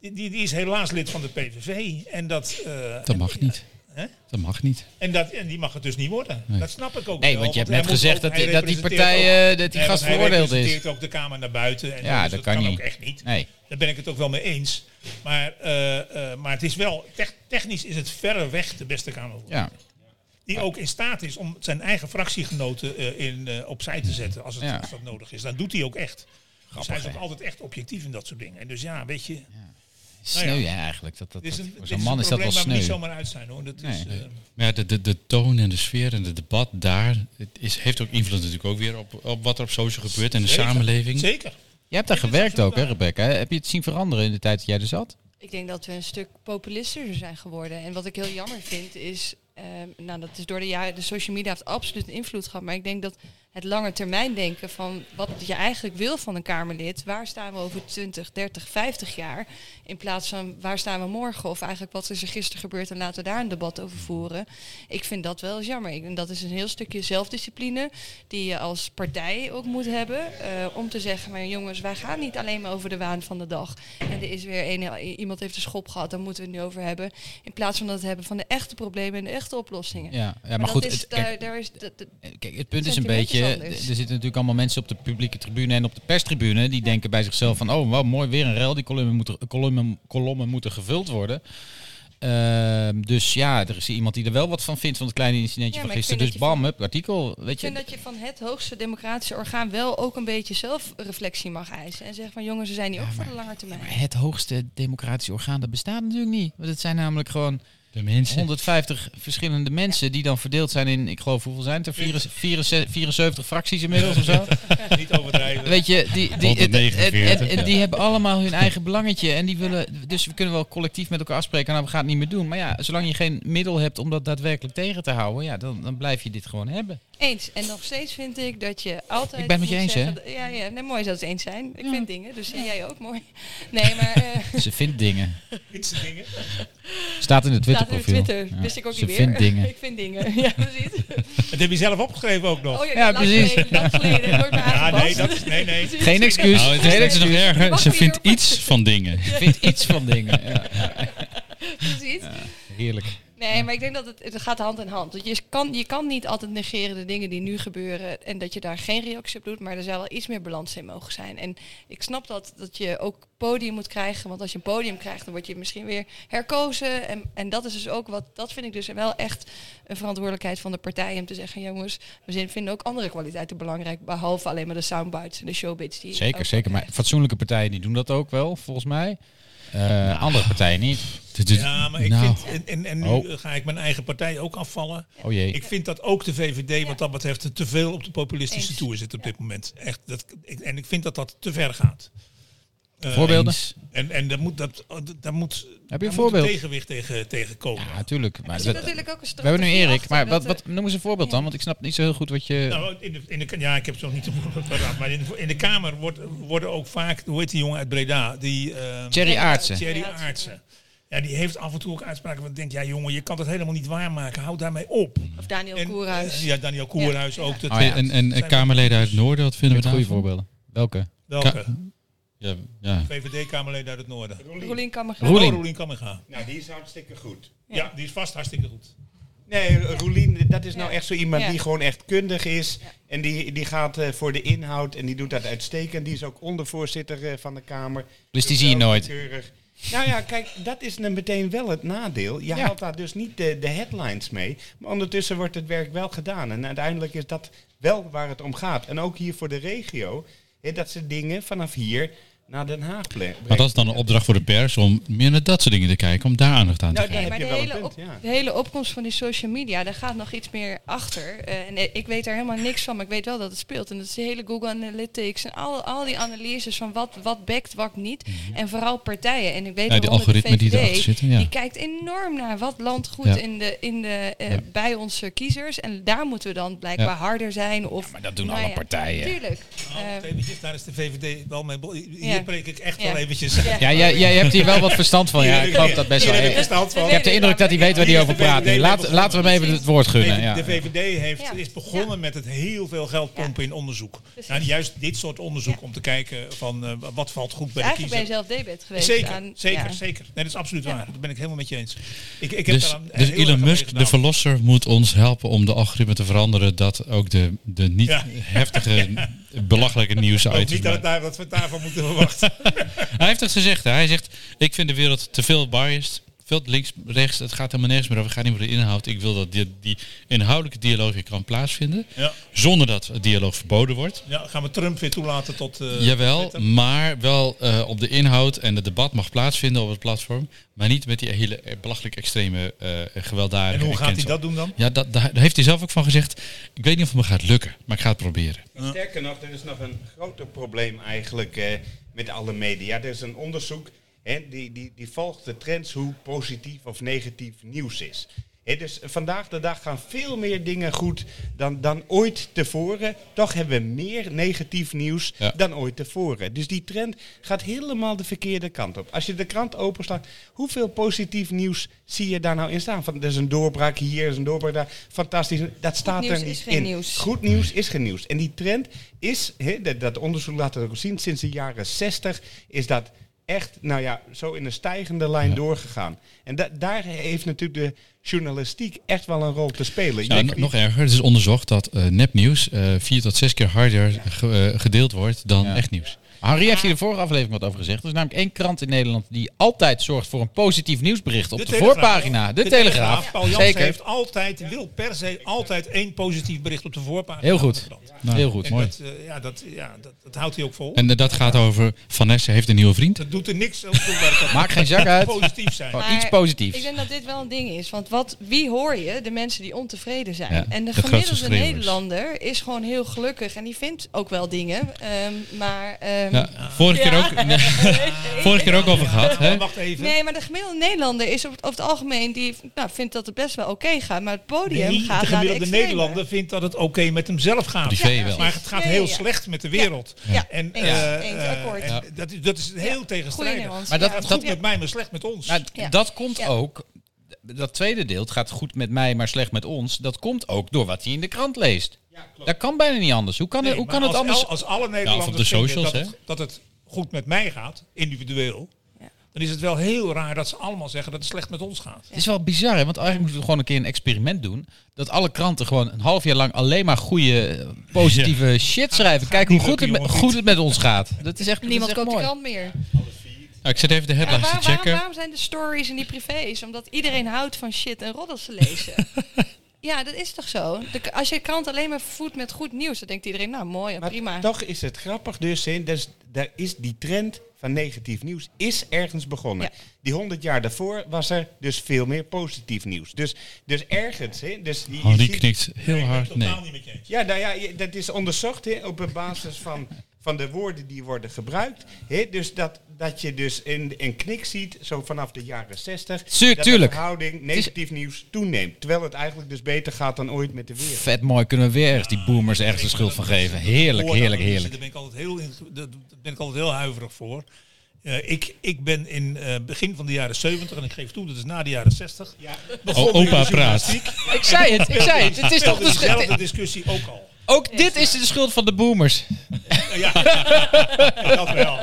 die, die die is helaas lid van de PVV. En dat. Dat mag niet. Hè? Dat mag niet. En, dat, en die mag het dus niet worden. Nee. Dat snap ik ook Nee, wel. want je hebt net gezegd ook- dat die- dat die partij, ook- eh, dat die Nee, gast veroordeeld is. ook de Kamer naar buiten. En Ja, dus dat kan ook niet. echt niet. Nee. Daar ben ik het ook wel mee eens. Maar, eh, eh, maar het is wel, tech- technisch is het verreweg de beste Kamervoorzitter. Ja. Die ook in staat is om zijn eigen fractiegenoten in, opzij te zetten als, het, Ja. als dat nodig is. Dat doet hij ook echt. dus hij is ook altijd echt objectief in dat soort dingen. En dus ja, weet je. Sneu Nou ja. ja, eigenlijk. Dat, dat, dat- een, voor zo'n man is dat wel we niet sneu. zomaar uit zijn hoor. Dat Nee. is, eh, Maar ja, de, de, de toon en de sfeer en het debat daar het is, heeft ook invloed natuurlijk ook weer op, op wat er op social gebeurt en de Zeker. samenleving. Zeker. Je hebt daar gewerkt ook, hè, Rebecca? Heb je het zien veranderen in de tijd dat jij er zat? Ik denk dat we een stuk populistischer zijn geworden. En wat ik heel jammer vind is, ehm, nou dat is door de jaren, de social media heeft absoluut invloed gehad. Maar ik denk dat het lange termijn denken van wat je eigenlijk wil van een Kamerlid, waar staan we over 20, 30, 50 jaar, in plaats van waar staan we morgen of eigenlijk wat is er gisteren gebeurd en laten we daar een debat over voeren. Ik vind dat wel eens jammer. En dat is een heel stukje zelfdiscipline die je als partij ook moet hebben eh, om te zeggen, maar jongens, wij gaan niet alleen maar over de waan van de dag. En er is weer een, iemand heeft een schop gehad, daar moeten we het nu over hebben. In plaats van dat hebben van de echte problemen en de echte oplossingen. Ja, ja maar, goed. is, het, daar, kijk, daar is, dat, dat- kijk, het punt is een beetje. Er zitten natuurlijk allemaal mensen op de publieke tribune en op de perstribune. Die denken bij zichzelf van, oh, wel mooi, weer een rel. Die kolommen moeten, kolommen, kolommen moeten gevuld worden. Ehm, dus ja, er is iemand die er wel wat van vindt van het kleine incidentje Ja, van gisteren. Dus bam, hup, artikel. Weet Ik je, vind dat je van het hoogste democratische orgaan wel ook een beetje zelfreflectie mag eisen. En zeggen van jongens, we zijn hier ook voor de lange termijn. Maar het hoogste democratische orgaan, dat bestaat natuurlijk niet. Want het zijn namelijk gewoon De mensen. 150 verschillende mensen die dan verdeeld zijn in, ik geloof, hoeveel zijn het er? 74, 74 fracties inmiddels of zo? (laughs) niet overdrijven. Weet je, die, die, en, en, 149, en ja. die hebben allemaal hun eigen belangetje. En die willen, dus we kunnen wel collectief met elkaar afspreken, nou we gaan het niet meer doen. Maar ja, zolang je geen middel hebt om dat daadwerkelijk tegen te houden, ja, dan, dan blijf je dit gewoon hebben. Eens. En nog steeds vind ik dat je altijd. Ik ben het met je eens, hè? Ja, ja. Nee, mooi dat we het eens zijn. Ik vind dingen, dus en jij ook mooi. Nee, maar. eh (laughs) Ze vindt dingen. Iets dingen. Staat in het staat in de Twitter-profiel. Twitter. Ja. Wist ik ook Ze niet meer. vindt dingen. (laughs) ik vind dingen. (laughs) Ja, precies. Dat heb je zelf opgeschreven ook nog. Oh ja, Ja, precies. geleden, geleden. Ja, nee, dat is, nee, nee. Geen excuus. Nou, het is, het nog erger. Ze vindt iets van dingen. Ze vindt iets van dingen. Ja, ja. Precies. Heerlijk. Nee, maar ik denk dat het, het gaat hand in hand. Want je kan, je kan niet altijd negeren de dingen die nu gebeuren en dat je daar geen reactie op doet, maar er zou wel iets meer balans in mogen zijn. En ik snap dat, dat je ook podium moet krijgen, want als je een podium krijgt, dan word je misschien weer herkozen. En, en dat is dus ook wat, dat vind ik dus wel echt een verantwoordelijkheid van de partij om te zeggen, jongens, we vinden ook andere kwaliteiten belangrijk, behalve alleen maar de soundbites en de showbits die Zeker, zeker. Maar fatsoenlijke partijen die doen dat ook wel, volgens mij. Eh, andere partijen niet. Ja, maar ik nou, vind, en, en, en nu Oh. ga ik mijn eigen partij ook afvallen. Oh jee. Ik vind dat ook de VVD wat dat betreft te veel op de populistische Eens. toer zit op dit moment. Echt, dat, ik, en ik vind dat dat te ver gaat. Eh, Voorbeelden? eens. En, en daar moet, dat, daar moet, Heb je daar een moet voorbeeld? tegenwicht tegen, tegen komen. Ja, natuurlijk. Maar dat- natuurlijk ook een we hebben nu Erik, maar dat wat, wat, noem eens een voorbeeld dan, want ik snap niet zo heel goed wat je... Nou, in de, in de, ja, ik heb het nog niet paraat. Maar in de, in de Kamer wordt, worden ook vaak, hoe heet die jongen uit Breda? Die, eh, Thierry Aartsen. Thierry Aartsen. Ja, die heeft af en toe ook uitspraken van denk, ja jongen, je kan dat helemaal niet waarmaken. Houd daarmee op. Of Daniel En, Koerhuis. eh, ja, Daniel Koerhuis Ja. ook. Dat, Oh ja. En, en Kamerleden uit het noorden, wat vinden we goede daarvan? voorbeelden. Welke? Welke? Ka- Ja, ja. VVD-Kamerleden uit het noorden. Roelien kan maar Roelien. Oh, Roelien Kammerga. Nou, die is hartstikke goed. Ja. die is vast hartstikke goed. Nee, Roelien, dat is nou echt zo iemand Ja. die gewoon echt kundig is. En die, die gaat eh, voor de inhoud en die doet dat uitstekend. Die is ook ondervoorzitter eh, van de Kamer. Dus die zie je nooit. keurig. Nou ja, kijk, dat is dan meteen wel het nadeel. Je Ja. haalt daar dus niet de, de headlines mee. Maar ondertussen wordt het werk wel gedaan. En uiteindelijk is dat wel waar het om gaat. En ook hier voor de regio. Dat ze dingen vanaf hier naar Den Haag ble- Maar dat is dan een opdracht voor de pers om meer naar dat soort dingen te kijken, om daar aandacht aan te Nou, geven. daar Nee, heb maar je de hele, op, de hele opkomst van die social media, daar gaat nog iets meer achter. Eh, en ik weet daar helemaal niks van, maar ik weet wel dat het speelt. En dat is de hele Google Analytics en al, al die analyses van wat, wat backt, wat niet. En vooral partijen. En ik weet Mhm. Ja, die de algoritmen die VVD, erachter zitten, ja. Die kijkt enorm naar wat landt goed Ja. in de, in de, eh, Ja. bij onze kiezers. En daar moeten we dan blijkbaar Ja. harder zijn. Of, maar dat doen nou alle ja, partijen. Tuurlijk. Nou, Eh, eventjes, daar is de VVD wel mee. Breek ik echt Ja. wel eventjes. Ja. Ja, jij, jij hebt hier wel wat verstand van. Ja, ik geloof dat best wel. Ik heb de indruk dat hij weet waar hij over praat. laten we hem even het woord gunnen. De VVD heeft, is begonnen met het heel veel geld pompen in onderzoek. Nou, juist dit soort onderzoek om te kijken van eh, wat valt goed bij de eigenlijk ben je kiezer. zelf debet geweest. Zeker, aan, zeker, ja. zeker. Nee, dat is absoluut waar. Dat ben ik helemaal met je eens. Ik, ik heb Dus, dus Elon Musk, de verlosser, moet ons helpen om de algoritme te veranderen dat ook de, de niet Ja. heftige, (laughs) belachelijke (laughs) Ik nieuws geloof uit niet dat, daar, dat we daarvan moeten verwachten. (laughs) Hij heeft het gezegd. Hè? Hij zegt, ik vind de wereld te veel biased. Veel links, rechts, het gaat helemaal nergens meer over. Het gaat niet meer over de inhoud. Ik wil dat die, die inhoudelijke dialoog hier kan plaatsvinden. ja. Zonder dat het dialoog verboden wordt. ja, gaan we Trump weer toelaten tot... eh, Jawel, Twitter? maar wel eh, op de inhoud en het debat mag plaatsvinden op het platform. Maar niet met die hele belachelijk extreme eh gewelddadige En hoe gaat hij dat doen dan? Ja, dat, daar heeft hij zelf ook van gezegd. Ik weet niet of het me gaat lukken, maar ik ga het proberen. Sterker nog, er is nog een groter probleem eigenlijk eh, met alle media. Er is een onderzoek, hè, die, die, die volgt de trends hoe positief of negatief nieuws is. Hè, dus vandaag de dag gaan veel meer dingen goed dan, dan ooit tevoren. Toch hebben we meer negatief nieuws Ja. dan ooit tevoren. Dus die trend gaat helemaal de verkeerde kant op. Als je de krant openslaat, hoeveel positief nieuws zie je daar nou in staan? Van, er is een doorbraak hier, er is een doorbraak daar. Fantastisch. Dat staat er niet is geen in. nieuws. Goed nieuws is geen nieuws. En die trend is, hè, dat, dat onderzoek laat het ook zien, sinds de jaren 60 is dat echt, nou ja, zo in een stijgende lijn doorgegaan. En da- daar heeft natuurlijk de journalistiek echt wel een rol te spelen. Ja, Je- n- nog erger, het is onderzocht dat eh, nepnieuws eh, vier tot zes keer harder ge- eh, gedeeld wordt dan Ja. echt nieuws. Harry heeft hier de vorige aflevering wat over gezegd. Er is namelijk één krant in Nederland die altijd zorgt voor een positief nieuwsbericht op de, voorpagina. De, Telegraaf. Paul Jansen Zeker. heeft altijd, wil per se altijd één positief bericht op de voorpagina. Heel goed. Heel goed. En mooi. Dat, eh, ja, dat, ja dat, dat houdt hij ook vol. En eh, dat gaat over Van Nessen heeft een nieuwe vriend. dat doet er niks op toe werk dat Maakt geen zak uit. positief zijn. Maar iets positiefs. Ik denk dat dit wel een ding is. Want wat, wie hoor je? De mensen die ontevreden zijn. Ja, en de, gemiddelde. Nederlander is gewoon heel gelukkig. En die vindt ook wel dingen. ehm, maar... ehm, Ja, vorige keer ook, nee, (laughs) vorige keer ook over gehad. Hè? Wacht even. Nee, maar de gemiddelde Nederlander is over, het algemeen... die nou, vindt dat het best wel oké gaat. Maar het podium Nee, gaat de naar de gemiddelde. Nederlander vindt dat het oké met hemzelf gaat. Privé wel. Maar het gaat heel ja. slecht met de wereld. Ja, En, eens, eh, eh, dat, is- dat is heel tegenstrijdig. Maar dat- Ja, Het gaat dat- goed met mij, maar slecht met ons. Nou, Ja. Dat komt Ja. ook, dat tweede deel, het gaat goed met mij, maar slecht met ons. Dat komt ook door wat hij in de krant leest. Dat kan bijna niet anders. Hoe kan, Nee, het, hoe kan het anders? al- Als alle op Nederlanders de socials, dat, hè? het, dat het goed met mij gaat, individueel, Ja. dan is het wel heel raar dat ze allemaal zeggen dat het slecht met ons gaat. Het is wel bizar, hè? want eigenlijk moeten we gewoon een keer een experiment doen. Dat alle kranten gewoon een half jaar lang alleen maar goede, eh, positieve shit schrijven. Kijk hoe goed het, lukken, met, goed het met ons gaat. Dat is echt, Niemand koopt de krant meer. Nou, ik zet even de headlines waar- te waarom, checken. waarom zijn de stories en die privés? Omdat iedereen houdt van shit en roddels te lezen. (laughs) ja, dat is toch zo? De, als je de krant alleen maar voedt met goed nieuws, dan denkt iedereen, nou mooi, Maar prima. toch is het grappig dus, hè, dus daar is die trend van negatief nieuws is ergens begonnen. Ja. Die 100 jaar daarvoor was er dus veel meer positief nieuws. Dus, dus ergens, hè, dus je- je Oh, die ziet- knikt heel hard. Nee. niet met je eens. Ja, nou ja, je- dat is onderzocht hè, op basis van, van de woorden die worden gebruikt. Hè, dus dat, dat je dus een, een knik ziet, zo vanaf de jaren 60, Tuur- dat tuurlijk. de verhouding negatief nieuws toeneemt. Terwijl het eigenlijk dus beter gaat dan ooit met de wereld. Vet mooi, kunnen we weer ergens die boomers ergens de schuld van geven. Heerlijk, heerlijk, heerlijk. Daar ben ik altijd heel, in- daar ben ik altijd heel huiverig voor. Eh, ik, ik ben in eh, begin van de jaren 70, en ik geef toe, dat is na de jaren 60, begonnen Oh, in de opa praat. Ik zei het, ik zei het. Het is toch de schuld. dezelfde discussie ook al. Ook dit is de schuld van de boomers. Ja, (laughs) dat wel.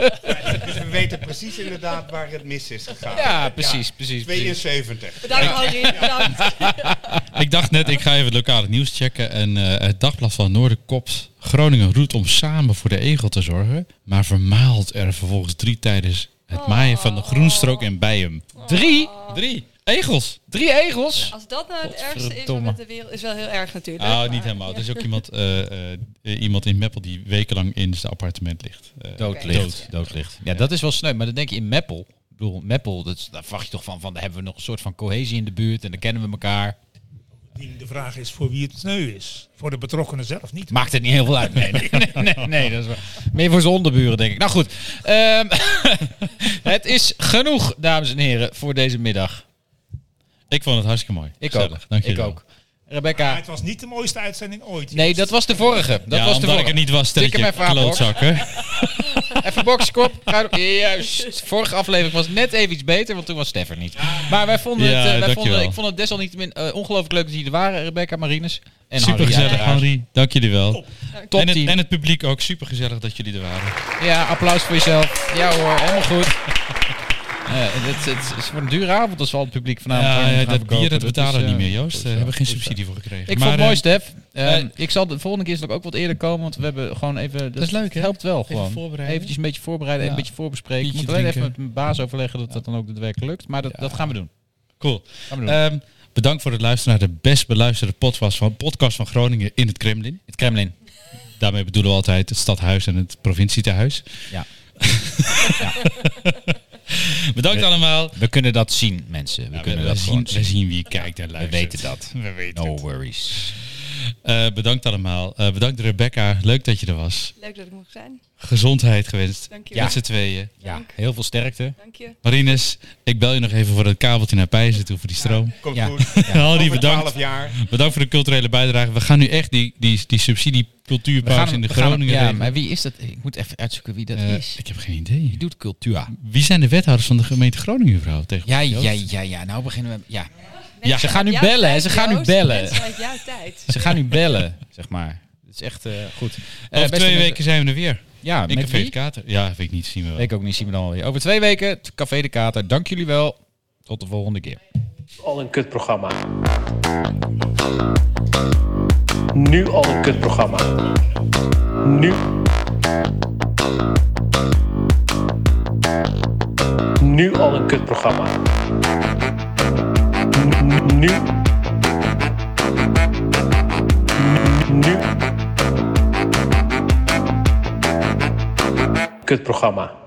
Dus we weten precies inderdaad waar het mis is gegaan. Ja, precies, precies. precies. 72. Bedankt, Harry. Bedankt. (laughs) Ik dacht net, ik ga even het lokale nieuws checken. En eh, het dagblad van Noorderkops. Groningen roept om samen voor de egel te zorgen. Maar vermaalt er vervolgens drie tijdens het maaien van de groenstrook in Bijum. Drie? Drie. Egels. Drie egels? Als dat nou het ergste is met de wereld is wel heel erg natuurlijk. Ah, maar- niet helemaal. Er is ook iemand, eh, eh, iemand in Meppel die wekenlang in zijn appartement ligt. Eh, Dood ligt. Dood. Dood ligt. Ja, dat is wel sneu. Maar dan denk je in Meppel. Ik bedoel, Meppel, dat, is- daar verwacht je toch van, van, daar hebben we nog een soort van cohesie in de buurt en dan kennen we elkaar. Die- De vraag is voor wie het sneu is. Voor de betrokkenen zelf niet. Maakt het niet heel veel uit. Nee, nee, nee, nee, nee, dat is wel. Meer voor zijn onderburen, denk ik. Nou goed, ehm, (laughs) het is genoeg, dames en heren, voor deze middag. Ik vond het hartstikke mooi. Ik Gezellig. ook. Dank ik jullie wel. ook. Rebecca. het was niet de mooiste uitzending ooit. Nee, dat was de vorige. Dat ja, was de omdat ik vorige. er niet was, Tik hem even aan, klootzakken. (laughs) Even er- Juist. Vorige aflevering was net even iets beter, want toen was Stef er niet. Maar wij vonden Ja, het, eh, wij vonden, ik vond het desalniettemin eh ongelooflijk leuk dat jullie er waren, Rebecca, Marines. En super Harry gezellig. Henri. Dank jullie wel. Top en, het, team. en het publiek ook super gezellig dat jullie er waren. Ja, applaus voor jezelf. Ja hoor, helemaal goed. Eh, het, het, het is voor een dure avond als we al het publiek vanavond Ja, ja, dat bier dat betalen we eh, niet meer, Joost. Daar zo, hebben we geen subsidie voor gekregen. Ik vond het mooi, eh, Stef. Ehm, eh, ik zal de volgende keer ook wat eerder komen, want we hebben gewoon even... Dat, is leuk, hè? Het helpt wel gewoon. Eventjes een beetje voorbereiden, Ja. een beetje voorbespreken. Ik moet alleen even met mijn baas overleggen dat dat dan ook daadwerkelijk lukt. Maar dat, dat gaan we doen. Cool. Gaan we doen. Ehm, bedankt voor het luisteren naar de best beluisterde podcast van, podcast van Groningen in het Kremlin. het Kremlin. Daarmee bedoelen we altijd het stadhuis en het provincietehuis. Ja. (laughs) (laughs) Bedankt allemaal. We kunnen dat zien, mensen. We Ja, kunnen we, dat we zien, we zien. wie kijkt en We luistert. weten dat. We weten No het. worries. Eh, bedankt allemaal. Eh, bedankt Rebecca. Leuk dat je er was. Leuk dat ik mocht zijn. Gezondheid gewenst. Dank je Met wel. z'n tweeën. Ja, Dank. heel veel sterkte. Dank je. Marines, ik bel je nog even voor het kabeltje naar Pijzen toe voor die stroom. Komt Ja. goed. (laughs) Henri, Over bedankt. 12 jaar. Bedankt voor de culturele bijdrage. We gaan nu echt die, die, die subsidie cultuurpauze in de gaan- Groningen Ja, maar wie is dat? Ik moet even uitzoeken wie dat Eh, is. ik heb geen idee. Wie doet cultuur? Wie zijn de wethouders van de gemeente Groningen, vrouw? Tegen Ja, ja, ja, ja. Nou beginnen we. Ja. Mensen ze gaan nu bellen, hè. tijd, Ze gaan nu bellen. Uit jouw tijd. Ze gaan nu bellen, zeg maar. Het is echt eh, goed. Eh, Over twee weken zijn we er weer. Ja, In met Café wie? de Kater. Ja, weet ik niet. Zien we wel. Weet ik ook niet, zien we dan alweer. Over twee weken, het Café de Kater. Dank jullie wel. Tot de volgende keer. Al een kutprogramma. Nu al een kutprogramma. Nu. Nu al een kutprogramma. N- Nu. Kutprogramma.